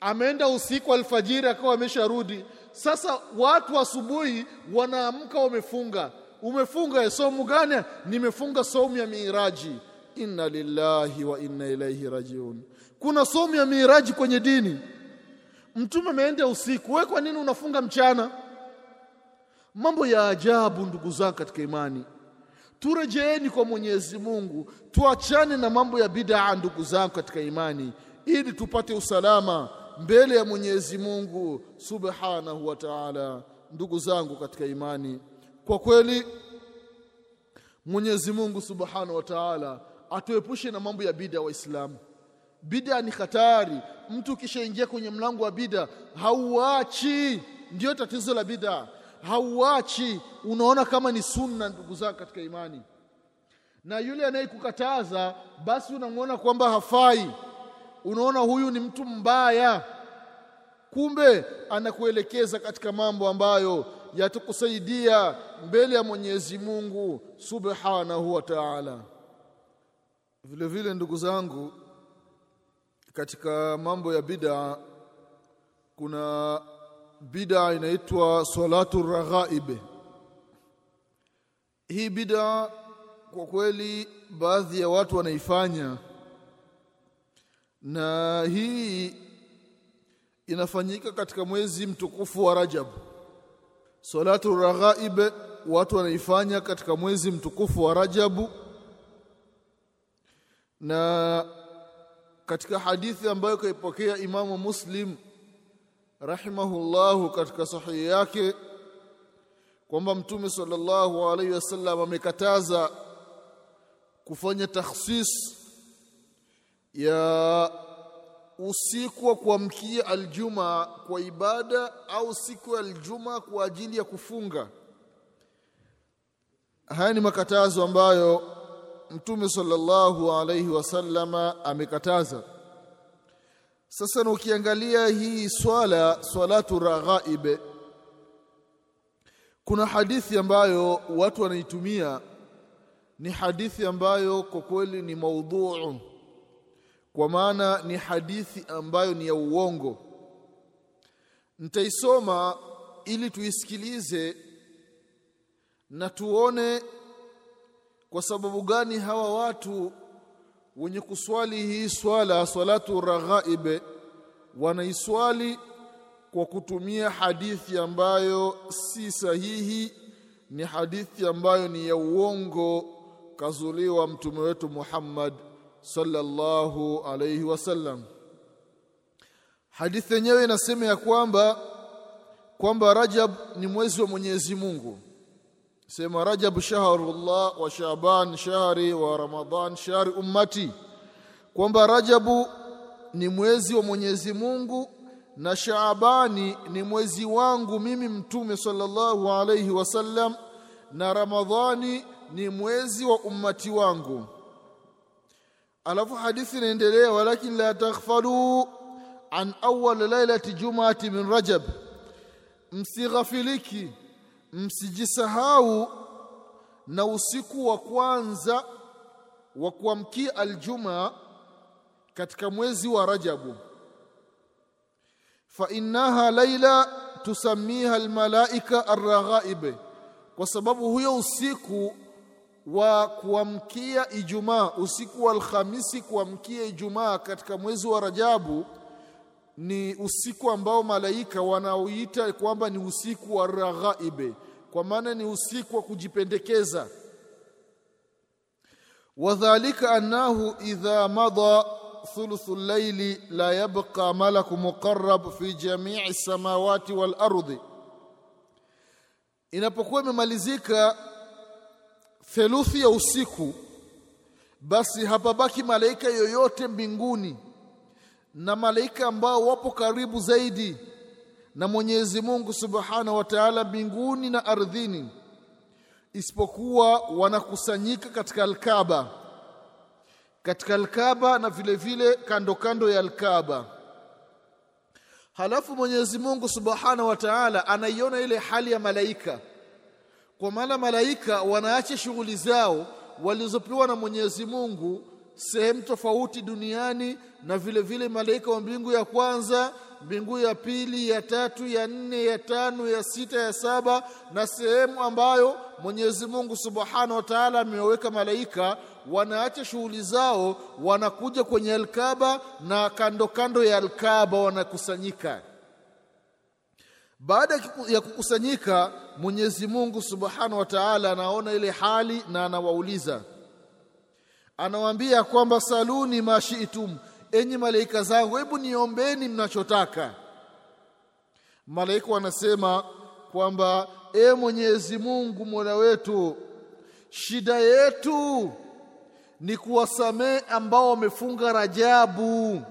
Ameenda usiku alfajiri, akawa amesharudi. sasa watu asubuhi wanaamka wamefunga. Umefunga somu gani? Nimefunga somu ya miraji. Inna lillahi wa inna ilaihi rajiun. Kuna somu ya miraji kwenye dini. Mtume ameenda usiku. Wewe kwa nini unafunga mchana mambo ya ajabu ndugu zangu katika imani. Turejeeni kwa Mwenyezi Mungu tuachane na mambo ya bid'a ndugu zangu katika imani ili tupate usalama mbele ya Mwenyezi Mungu Subhanahu wa Ta'ala ndugu zangu katika imani. Kwa kweli Mwenyezi Mungu Subhanahu wa Ta'ala atuepushe na mambo ya bid'a waislamu. Bid'a ni hatari. Mtu ukishaingia kwenye mlango wa bid'a hauachi. Ndio tatizo la bid'a hauachi. Unaona kama ni sunna ndugu zako katika imani. Na yule anayekukataza basi unamwona kwamba hafai. Unaona huyu ni mtu mbaya. Kumbe anakuelekeza katika mambo ambayo yatakusaidia mbele ya Mwenyezi Mungu Subhanahu wa Ta'ala. Vile vile ndugu zangu katika mambo ya bid'a kuna bid'a inaitwa salatu raghaib. Hii bid'a kwa kweli baadhi ya watu wanaifanya. Na hii inafanyika katika mwezi mtukufu wa Rajab. Salatu raghaib watu wanaifanya katika mwezi mtukufu wa Rajabu na katika hadithi ambayo kaipokea Imamu Muslim rahimahullahu katika sahihi yake kwamba Mtume sallallahu alaihi wasallam amekataza kufanya takhsis ya usiku wa kuamkia aljuma kwa ibada au siku ya aljuma kwa ajili ya kufunga. Haya ni makatazo ambayo mtume sallallahu alaihi wasallama amekataza sasa na ukiangalia hii swala salatu raghaib kuna hadithi ambayo watu wanaitumia. Ni hadithi ambayo kwa kweli ni maudhuu kwa maana ni hadithi ambayo ni ya uongo. Nitaisoma ili tuisikilize na tuone kwa sababu gani hawa watu wenye kuswali hii swala salatu raghaib wanaiswali kwa kutumia hadithi ambayo si sahihi ni hadithi ambayo ni ya uongo kazuliwa mtume wetu Muhammad sallallahu alayhi wasallam. Hadithi yenyewe inasema ya kwamba kwamba Rajab ni mwezi wa Mwenyezi Mungu sema Rajab shahrullah wa Shaaban shahri wa Ramadhan shahri ummati. Kwamba Rajabu ni mwezi wa Mwenyezi Mungu na Shaabani ni mwezi wangu mimi mtume sallallahu alayhi wasallam na Ramadhani ni mwezi wa ummati wangu. Alafu hadithi inaendelea walakin la taghfalu an awwal lailati jumati min rajab. Msighafiliki msijisahau na usiku wa kwanza wa kuamkia aljuma katika mwezi wa rajabu. Fa innaha laila tusamiha almalaika arraghaib kwa sababu huyo usiku wa kuamkia Ijumaa usiku wa Alhamisi kuamkia Ijumaa katika mwezi wa Rajabu ni usiku ambao malaika wanaoita kwamba ni usiku wa raghaibe. Kwa maana ni usiku wa kujipendekeza. Wadhalika annahu idha madha thuluthu al-layli la yabqa malaku muqarrab fi jami'i samawati wal ardhi, inapokuwa imemalizika theluthi ya usiku basi hapabaki malaika yoyote mbinguni na malaika ambao wapo karibu zaidi na Mwenyezi Mungu Subhanahu wa Ta'ala mbinguni na ardhini isipokuwa wanakusanyika katika Al-Kaaba. Katika Al-Kaaba na vile vile kando kando ya Al-Kaaba. Halafu Mwenyezi Mungu Subhanahu wa Ta'ala anaiona ile hali ya malaika. Kwa maana malaika wanaacha shughuli zao walizopewa na Mwenyezi Mungu sehemu tofauti duniani na vile vile malaika wa mbingu ya kwanza mbingu ya pili ya tatu ya nne ya tano ya sita ya saba na sehemu ambayo Mwenyezi Mungu Subhanahu wa Ta'ala amewaweka malaika wanaacha shughuli zao wanakuja kwenye Alkaba na kando kando ya Alkaba wanakusanyika. Baada ya kukusanyika Mwenyezi Mungu Subhanahu wa Ta'ala anaona ile hali na anawauliza anawaambia kwamba saluni mashiitum enyi malaika zangu hebu niombeni mnachotaka. Malaika wanasema kwamba e Mwenyezi Mungu Mola wetu shida yetu ni kuwasamehe ambao wamefunga Rajabu.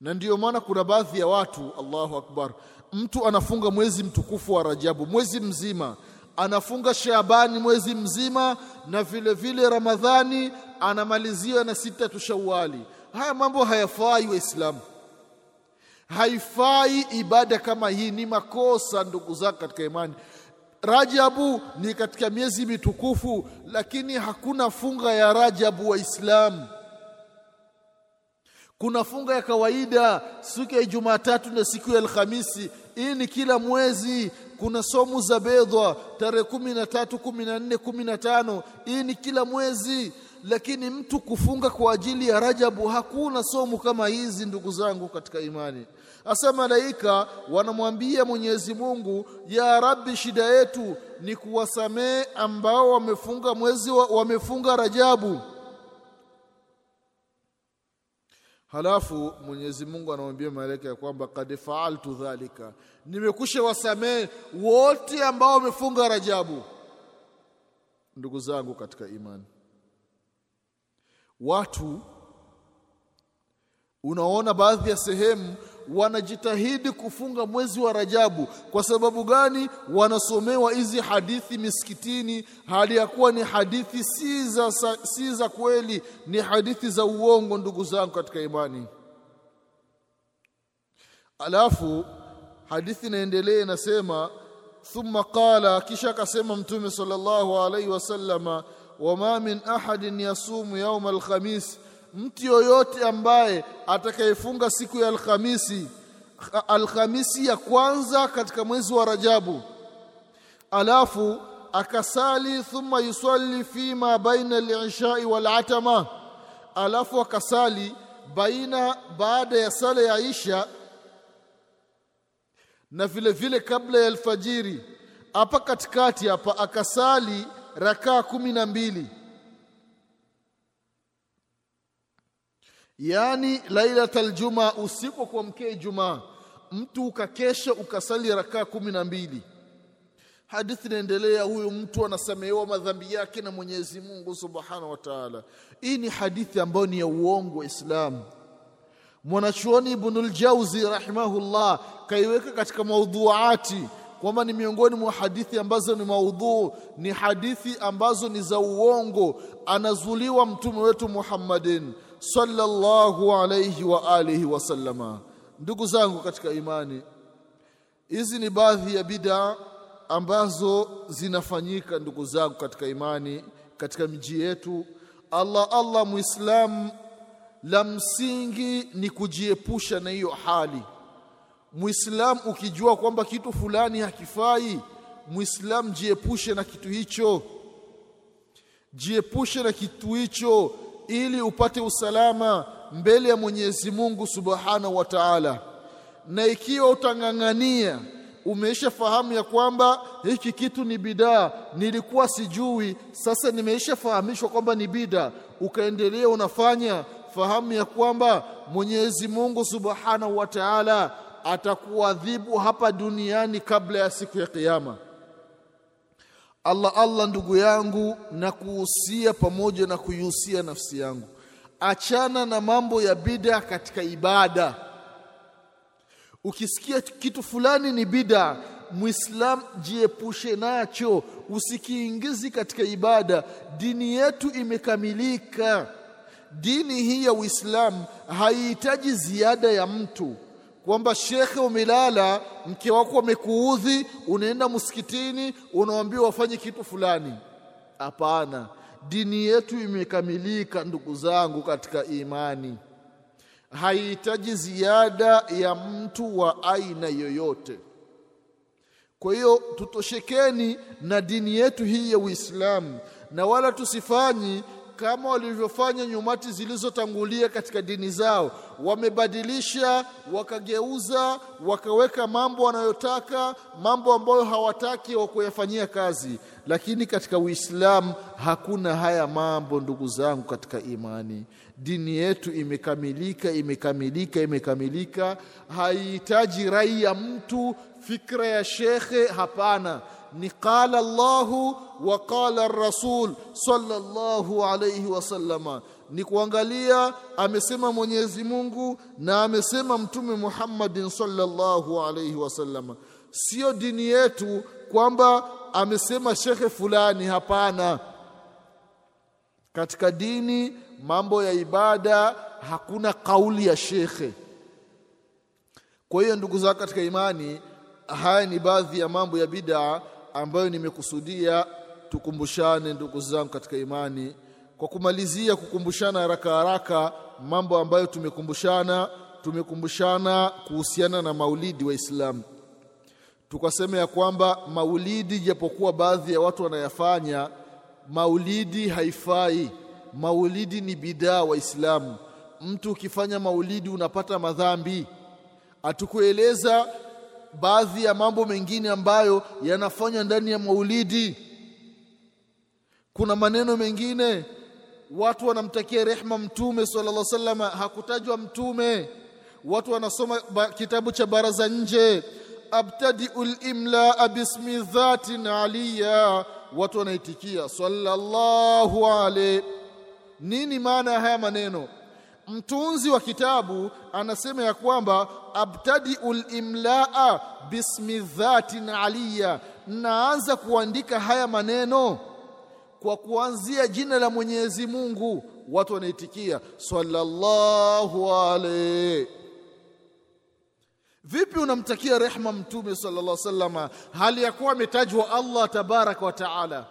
Na ndiyo maana kuna baadhi ya watu Allahu Akbar mtu anafunga mwezi mtukufu wa Rajabu mwezi mzima anafunga Shaabani mwezi mzima na vile vile Ramadhani anamalizia na sita tu Shawali haya mambo hayafai waislamu. Haifai ibada kama hii ni makosa ndugu zako katika imani. Rajabu ni katika miezi mitukufu lakini hakuna funga ya Rajabu waislamu. Kuna funga ya kawaida siku ya Jumatatu na siku ya Alhamisi. Hii ni kila mwezi kuna somu za bedha tarehe kumi na tatu kumi na nne kumi na tano. Hii ni kila mwezi lakini mtu kufunga kwa ajili ya Rajabu hakuna somu kama hizi ndugu zangu katika imani. Hasa malaika wanamwambia Mwenyezi Mungu ya Rabbi shida yetu ni kuwasamee ambao wamefunga mwezi wa, wamefunga Rajabu halafu Mwenyezi Mungu anamwambia malaika ya kwamba kad faaltu dhalika. Nimekusha wasamehe wote ambao wamefunga Rajabu. Ndugu zangu katika imani watu unaona baadhi ya sehemu wanajitahidi kufunga mwezi wa Rajabu. Kwa sababu gani? Wanasomewa hizi hadithi misikitini hali ya kuwa ni hadithi si za si za kweli ni hadithi za uongo ndugu zangu katika imani. Alafu hadithi inaendelea inasema thumma qala kisha akasema mtume sallallahu alaihi wasallama wama min ahadin yasumu yauma alkhamis mtu yoyote ambaye atakayefunga siku ya alhamisi alhamisi ya kwanza katika mwezi wa Rajabu alafu akasali thumma yusalli fima baina al-ishai wal-atama alafu akasali baina baada ya sala ya Isha na vile vile kabla ya alfajiri hapa katikati hapa akasali rakaa kumi na mbili yaani lailatul juma usiku kwa mkee Ijumaa mtu ukakesha ukasali rakaa kumi na mbili. Hadithi inaendelea huyu mtu anasamehewa madhambi yake na Mwenyezi Mungu Subhanahu wa Ta'ala. Hii ni hadithi ambayo ni ya uongo Islamu mwanachuoni Ibnul Jauzi rahimahullah kaiweka katika maudhuati kwamba ni miongoni mwa hadithi ambazo ni maudhuu ni hadithi ambazo ni za uongo. Anazuliwa mtume wetu Muhammadin sallallahu alayhi wa alihi wasallama ndugu zangu katika imani hizi ni baadhi ya bid'a ambazo zinafanyika ndugu zangu katika imani katika miji yetu. Allah Allah Muislamu la msingi ni kujiepusha na hiyo hali. Muislamu ukijua kwamba kitu fulani hakifai Muislamu jiepushe na kitu hicho. Jiepushe na kitu hicho ili upate usalama mbele ya Mwenyezi Mungu Subhanahu wa Ta'ala. Na ikiwa utang'ang'ania umeisha fahamu ya kwamba hiki kitu ni bidaa nilikuwa sijui sasa nimeisha fahamishwa kwamba ni bidaa ukaendelea unafanya fahamu ya kwamba Mwenyezi Mungu Subhanahu wa Ta'ala atakuadhibu hapa duniani kabla ya siku ya kiyama Allah Allah ndugu yangu na kuhusia pamoja na kuihusia nafsi yangu. Achana na mambo ya bida katika ibada. Ukisikia kitu fulani ni bida muislam jiepushe nacho. Usikiingizi katika ibada. Dini yetu imekamilika. Dini hii ya uislamu haihitaji ziada ya mtu kwamba shekhe umelala mke wako amekuudhi unaenda msikitini unaambiwa wafanye kitu fulani. Hapana. Dini yetu imekamilika ndugu zangu katika imani. Haihitaji ziada ya mtu wa aina yoyote. Kwa hiyo tutoshekeni na dini yetu hii ya Uislamu na wala tusifanyi kama walivyofanya nyumati zilizotangulia katika dini zao. Wamebadilisha wakageuza wakaweka mambo wanayotaka mambo ambayo hawataki wa kuyafanyia kazi. Lakini katika Uislamu hakuna haya mambo ndugu zangu katika imani. Dini yetu imekamilika imekamilika imekamilika. Haihitaji rai ya mtu fikra ya shekhe hapana ni qala Allahu wa qala rasul sallallahu alayhi wasallama ni kuangalia amesema Mwenyezi Mungu na amesema Mtume Muhammadin sallallahu alayhi wasallama sio dini yetu kwamba amesema shekhe fulani hapana. Katika dini mambo ya ibada hakuna kauli ya shekhe. Kwa hiyo ndugu zangu katika imani haya ni baadhi ya mambo ya bid'a ambayo nimekusudia tukumbushane ndugu zangu katika imani. Kwa kumalizia kukumbushana haraka haraka mambo ambayo tumekumbushana tumekumbushana kuhusiana na maulidi wa Islamu tukasema ya kwamba maulidi japokuwa baadhi ya watu wanayafanya maulidi haifai. Maulidi ni bidaa waislamu mtu ukifanya maulidi unapata madhambi. Atukueleza baadhi ya mambo mengine ambayo yanafanywa ndani ya maulidi. Kuna maneno mengine watu wanamtakia rehma mtume sallallahu alaihi wasallam hakutajwa mtume. Watu wanasoma kitabu cha baraza nje abtadiu limlaa bismi dhatin aliya watu wanaitikia sallallahu alaihi. Nini maana ya haya maneno mtunzi wa kitabu anasema ya kwamba abtadiul imlaa bismi dhatin aliya naanza kuandika haya maneno kwa kuanzia jina la Mwenyezi Mungu. Watu wanaitikia sallallahu alayhi. Vipi unamtakia rehma mtume sallallahu alaihi wasallam hali ya kuwa ametajwa Allah tabaraka wa taala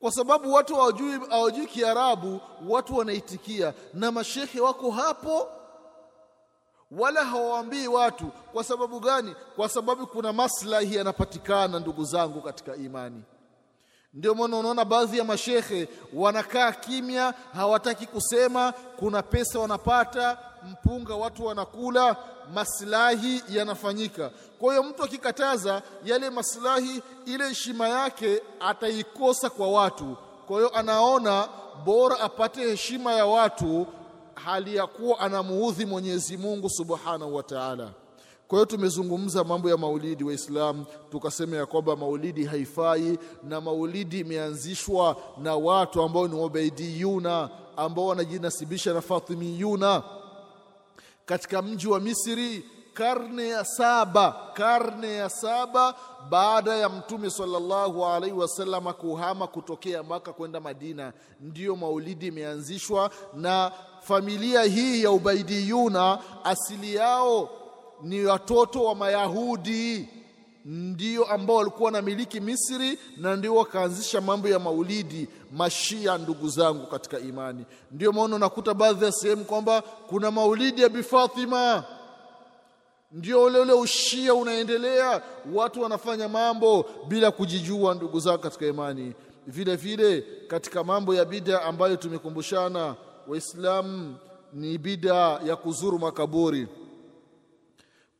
kwa sababu watu hawajui hawajui Kiarabu watu wanaitikia. Na mashehe wako hapo wala hawaambii watu. Kwa sababu gani? Kwa sababu kuna maslahi yanapatikana ndugu zangu katika imani. Ndio maana unaona baadhi ya mashehe wanakaa kimya hawataki kusema kuna pesa wanapata mpunga watu wanakula maslahi yanafanyika. Kwa hiyo mtu akikataza yale maslahi ile heshima yake ataikosa kwa watu. Kwa hiyo anaona bora apate heshima ya watu hali ya kuwa anamuudhi Mwenyezi Mungu Subhanahu wa Ta'ala. Kwa hiyo tumezungumza mambo ya maulidi waislamu tukasema ya kwamba maulidi haifai na maulidi imeanzishwa na watu ambao ni ubaidiyuna ambao wanajinasibisha na fatimiyuna katika mji wa Misri karne ya saba karne ya saba baada ya mtume sallallahu alaihi wasallam kuhama kutokea maka kwenda Madina. Ndiyo maulidi imeanzishwa na familia hii ya ubaidiyuna asili yao ni watoto wa Mayahudi ndio ambao walikuwa wanamiliki Misri na ndio wakaanzisha mambo ya maulidi mashia ndugu zangu katika imani. Ndio maana unakuta baadhi ya sehemu kwamba kuna maulidi ya bifatima ndio ule ule ushia unaendelea. Watu wanafanya mambo bila kujijua ndugu zangu katika imani. Vile vile katika mambo ya bida ambayo tumekumbushana waislamu ni bida ya kuzuru makaburi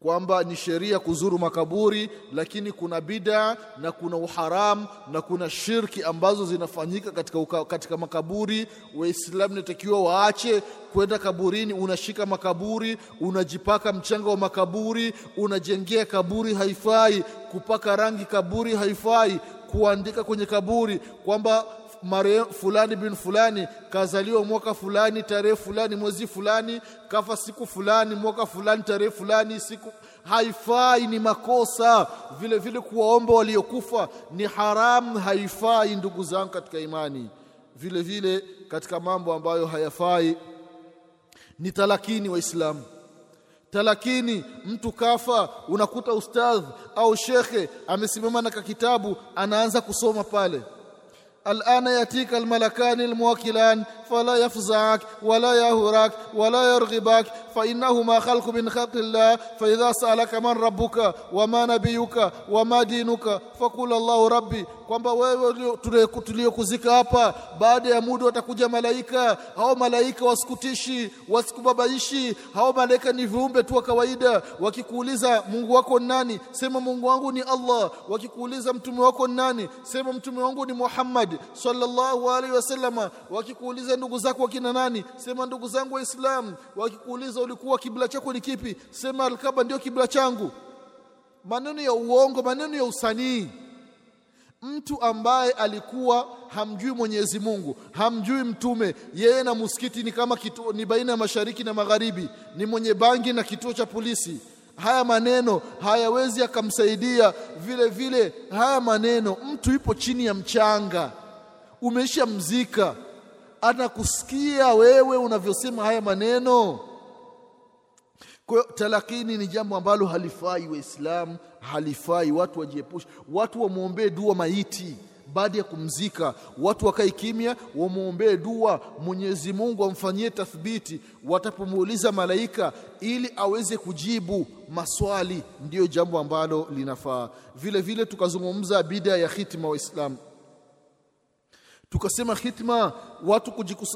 kwamba ni sheria kuzuru makaburi lakini kuna bida na kuna uharamu na kuna shirki ambazo zinafanyika katika, uka, katika makaburi. Waislamu natakiwa waache kwenda kaburini. Unashika makaburi unajipaka mchanga wa makaburi unajengea kaburi haifai kupaka rangi kaburi haifai kuandika kwenye kaburi kwamba mare fulani bin fulani kazaliwa mwaka fulani tarehe fulani mwezi fulani kafa siku fulani mwaka fulani tarehe fulani siku haifai ni makosa. Vile vile kuwaomba waliokufa ni haramu haifai ndugu zangu katika imani. Vile vile katika mambo ambayo hayafai ni talakini waislamu. Talakini mtu kafa unakuta ustadh au shekhe amesimama na kitabu anaanza kusoma pale الآن يأتيك الملكان الموكلان فلا يفزعك ولا يهرك ولا يرغبك فإنهما خلق من خلق الله فإذا سألك من ربك وما نبيك وما دينك فقل الله ربي kwamba wewe tuliokuzika hapa baada ya muda watakuja malaika. Hao malaika wasikutishi wasikubabaishi. Hao malaika ni viumbe tu wa kawaida. Wakikuuliza mungu wako ni nani? Sema mungu wangu ni allah. Wakikuuliza mtume wako ni nani? Sema mtume wangu ni muhammad sallallahu alaihi wasallama wakikuuliza ndugu zako wakina nani? Sema ndugu zangu waislamu wakikuuliza ulikuwa kibla chako ni kipi? Sema alkaba ndio kibla changu. Maneno ya uongo maneno ya usanii mtu ambaye alikuwa hamjui Mwenyezi Mungu, hamjui mtume, yeye na msikiti ni kama kitu, ni baina ya mashariki na magharibi, ni mwenye bangi na kituo cha polisi. Haya maneno hayawezi akamsaidia. Vile vile haya maneno, mtu yupo chini ya mchanga, umeisha mzika, anakusikia wewe unavyosema haya maneno. Kwa talakini ni jambo ambalo halifai Waislamu, halifai. Watu wajiepushe, watu wamwombee dua maiti baada ya kumzika, watu wakae kimya, wamwombee dua, Mwenyezi Mungu amfanyie tathbiti watapomuuliza malaika, ili aweze kujibu maswali. Ndiyo jambo ambalo linafaa. Vile vile tukazungumza bida ya hitima Waislamu tukasema hitma watu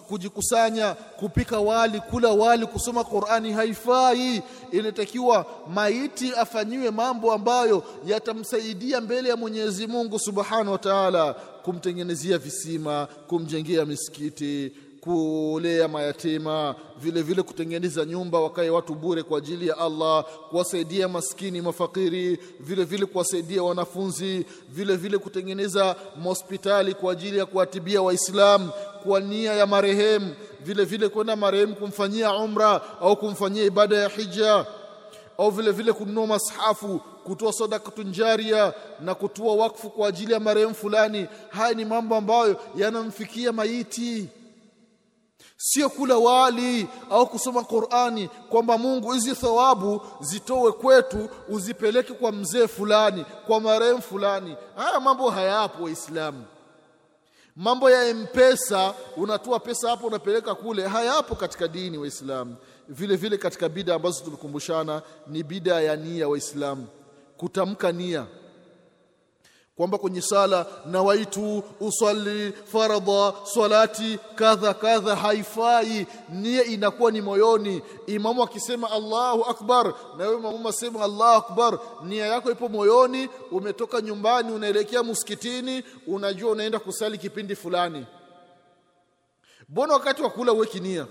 kujikusanya kupika wali kula wali kusoma Qur'ani haifai. Inatakiwa maiti afanyiwe mambo ambayo yatamsaidia mbele ya Mwenyezi Mungu Subhanahu wa Ta'ala kumtengenezea visima kumjengea misikiti kulea mayatima vile vile kutengeneza nyumba wakae watu bure kwa ajili ya Allah kuwasaidia maskini mafakiri vile vile kuwasaidia wanafunzi vile vile kutengeneza hospitali kwa ajili ya kuwatibia waislamu kwa nia ya marehemu vile vile kwenda marehemu kumfanyia umra au kumfanyia ibada ya hija au vile vile kununua mashafu kutoa sadakatunjaria na kutoa wakfu kwa ajili ya marehemu fulani. Haya ni mambo ambayo yanamfikia maiti sio kula wali au kusoma Qur'ani kwamba Mungu hizi thawabu zitowe kwetu uzipeleke kwa mzee fulani kwa marehemu fulani. Haya mambo hayapo waislamu. Mambo ya mpesa unatoa pesa hapo unapeleka kule hayapo katika dini waislamu. Vile vile katika bida ambazo tulikumbushana ni bida ya nia waislamu. Kutamka nia kwamba kwenye sala na waitu usalli faradha salati kadha kadha haifai. Nia inakuwa ni moyoni. Imamu akisema Allahu akbar na wewe imamu asema Allahu akbar nia yako ipo moyoni umetoka nyumbani unaelekea msikitini unajua unaenda kusali kipindi fulani. Mbona wakati wa kula uweki nia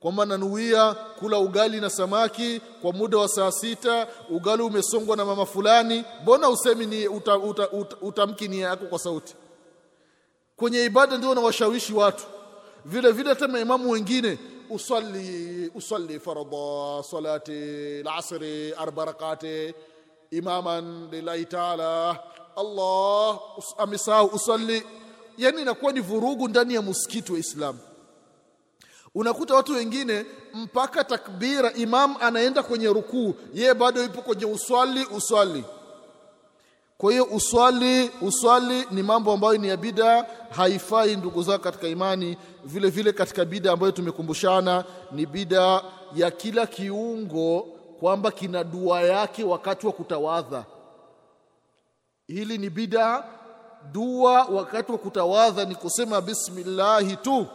kwamba nanuia kula ugali na samaki kwa muda wa saa sita ugali umesongwa na mama fulani mbona usemi ni uta, uta, uta, utamki nia yako kwa sauti? Kwenye ibada ndio unawashawishi watu. Vile vile hata maimamu wengine usalli usalli faradha salati al-asri arba rakati imaman lillahi ta'ala Allah amesahau usalli. Yani inakuwa ni vurugu ndani ya msikiti wa Islamu unakuta watu wengine mpaka takbira imam anaenda kwenye rukuu yeye bado yupo kwenye uswali uswali. Kwa hiyo uswali uswali ni mambo ambayo ni ya bida haifai ndugu zao katika imani. Vile vile katika bida ambayo tumekumbushana ni bida ya kila kiungo kwamba kina dua yake wakati wa kutawadha. Hili ni bida. Dua wakati wa kutawadha ni kusema bismillahi tu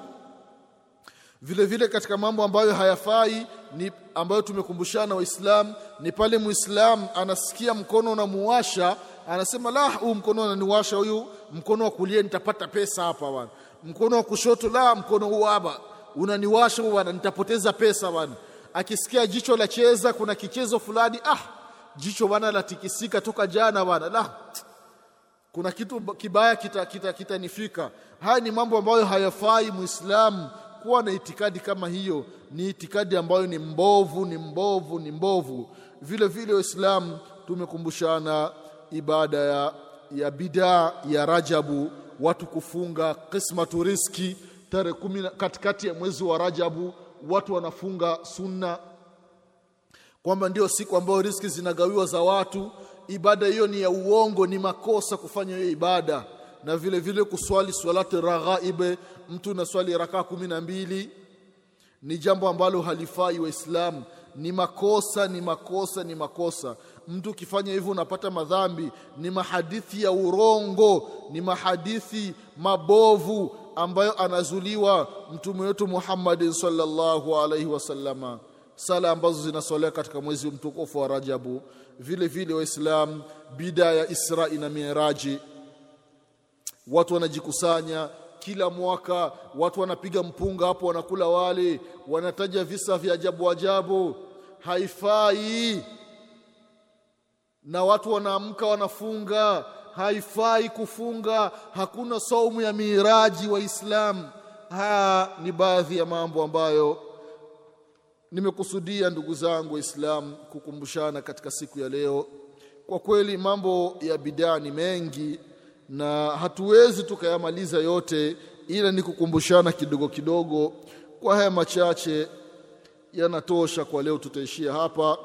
vile vile katika mambo ambayo hayafai ni ambayo tumekumbushana waislamu ni pale muislam anasikia mkono unamuwasha anasema la huu mkono unaniwasha huyu mkono wa kulia nitapata pesa hapa bwana. Mkono wa kushoto la mkono huu hapa unaniwasha bwana nitapoteza pesa bwana. Akisikia jicho la cheza kuna kichezo fulani ah jicho bwana latikisika toka jana bwana la kuna kitu kibaya kitanifika kita, kita haya ni mambo ambayo hayafai muislamu kuwa na itikadi kama hiyo ni itikadi ambayo ni mbovu ni mbovu ni mbovu. Vile vile waislamu tumekumbushana ibada ya, ya bidaa ya rajabu watu kufunga qismatu riski. Tarehe kumi katikati ya mwezi wa rajabu watu wanafunga sunna. Kwamba ndio siku ambayo riski zinagawiwa za watu. Ibada hiyo ni ya uongo ni makosa kufanya hiyo ibada na vile vile kuswali swalati raghaibe mtu na swali rakaa kumi na mbili ni jambo ambalo halifai waislamu. Ni makosa ni makosa ni makosa. Mtu ukifanya hivyo unapata madhambi. Ni mahadithi ya urongo ni mahadithi mabovu ambayo anazuliwa mtume wetu Muhammadin sallallahu alaihi wasallama sala ambazo zinasolewa katika mwezi mtukufu wa Rajabu. Vile vile waislam bidaa ya Isra na Miraji watu wanajikusanya kila mwaka watu wanapiga mpunga hapo wanakula wale wanataja visa vya ajabu ajabu. Haifai. Na watu wanaamka wanafunga. Haifai kufunga. Hakuna saumu ya miraji waislamu haya ni baadhi ya mambo ambayo nimekusudia ndugu zangu waislamu kukumbushana katika siku ya leo. Kwa kweli mambo ya bidaa ni mengi na hatuwezi tukayamaliza yote ila ni kukumbushana kidogo kidogo kwa haya machache yanatosha kwa leo. Tutaishia hapa.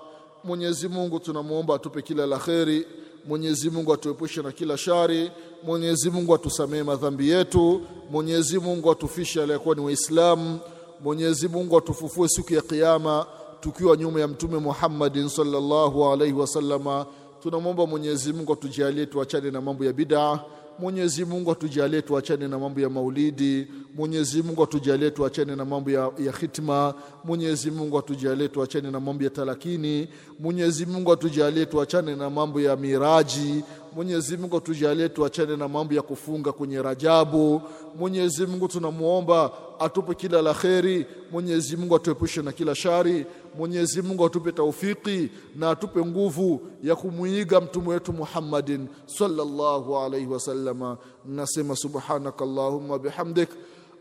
Mwenyezi Mungu tunamwomba atupe kila la kheri. Mwenyezi Mungu atuepushe na kila shari. Mwenyezi Mungu atusamee madhambi yetu. Mwenyezi Mungu atufishe aliyekuwa ni waislamu. Mwenyezi Mungu atufufue siku ya kiyama tukiwa nyuma ya mtume Muhammadin sallallahu alaihi wasallama tunamwomba Mwenyezi Mungu atujalie tuachane na mambo ya bid'a. Mwenyezi Mungu atujalie tuachane na mambo ya maulidi. Mwenyezi Mungu atujalie tuachane na mambo ya, ya khitma. Mwenyezi Mungu atujalie tuachane na mambo ya talakini. Mwenyezi Mungu atujalie tuachane na mambo ya miraji. Mwenyezi Mungu atujalie tuachane na mambo ya kufunga kwenye Rajabu. Mwenyezi Mungu tunamuomba atupe kila la kheri. Mwenyezi Mungu atuepushe na kila shari Mwenyezi Mungu atupe taufiki na atupe nguvu ya kumwiga mtume wetu Muhammadin sallallahu alayhi wasallama. Nasema subhanakallahumma bihamdik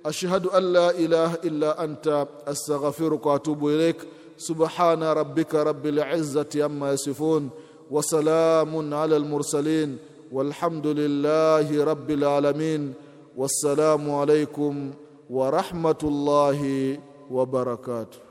ashhadu an la ilaha illa anta astaghfiruka wa atubu ilaik. Subhana rabbika rabbil izzati amma yasifun wa salamun ala al mursalin walhamdulillahi rabbil alamin. Wassalamu alaykum wa rahmatullahi wa barakatuh.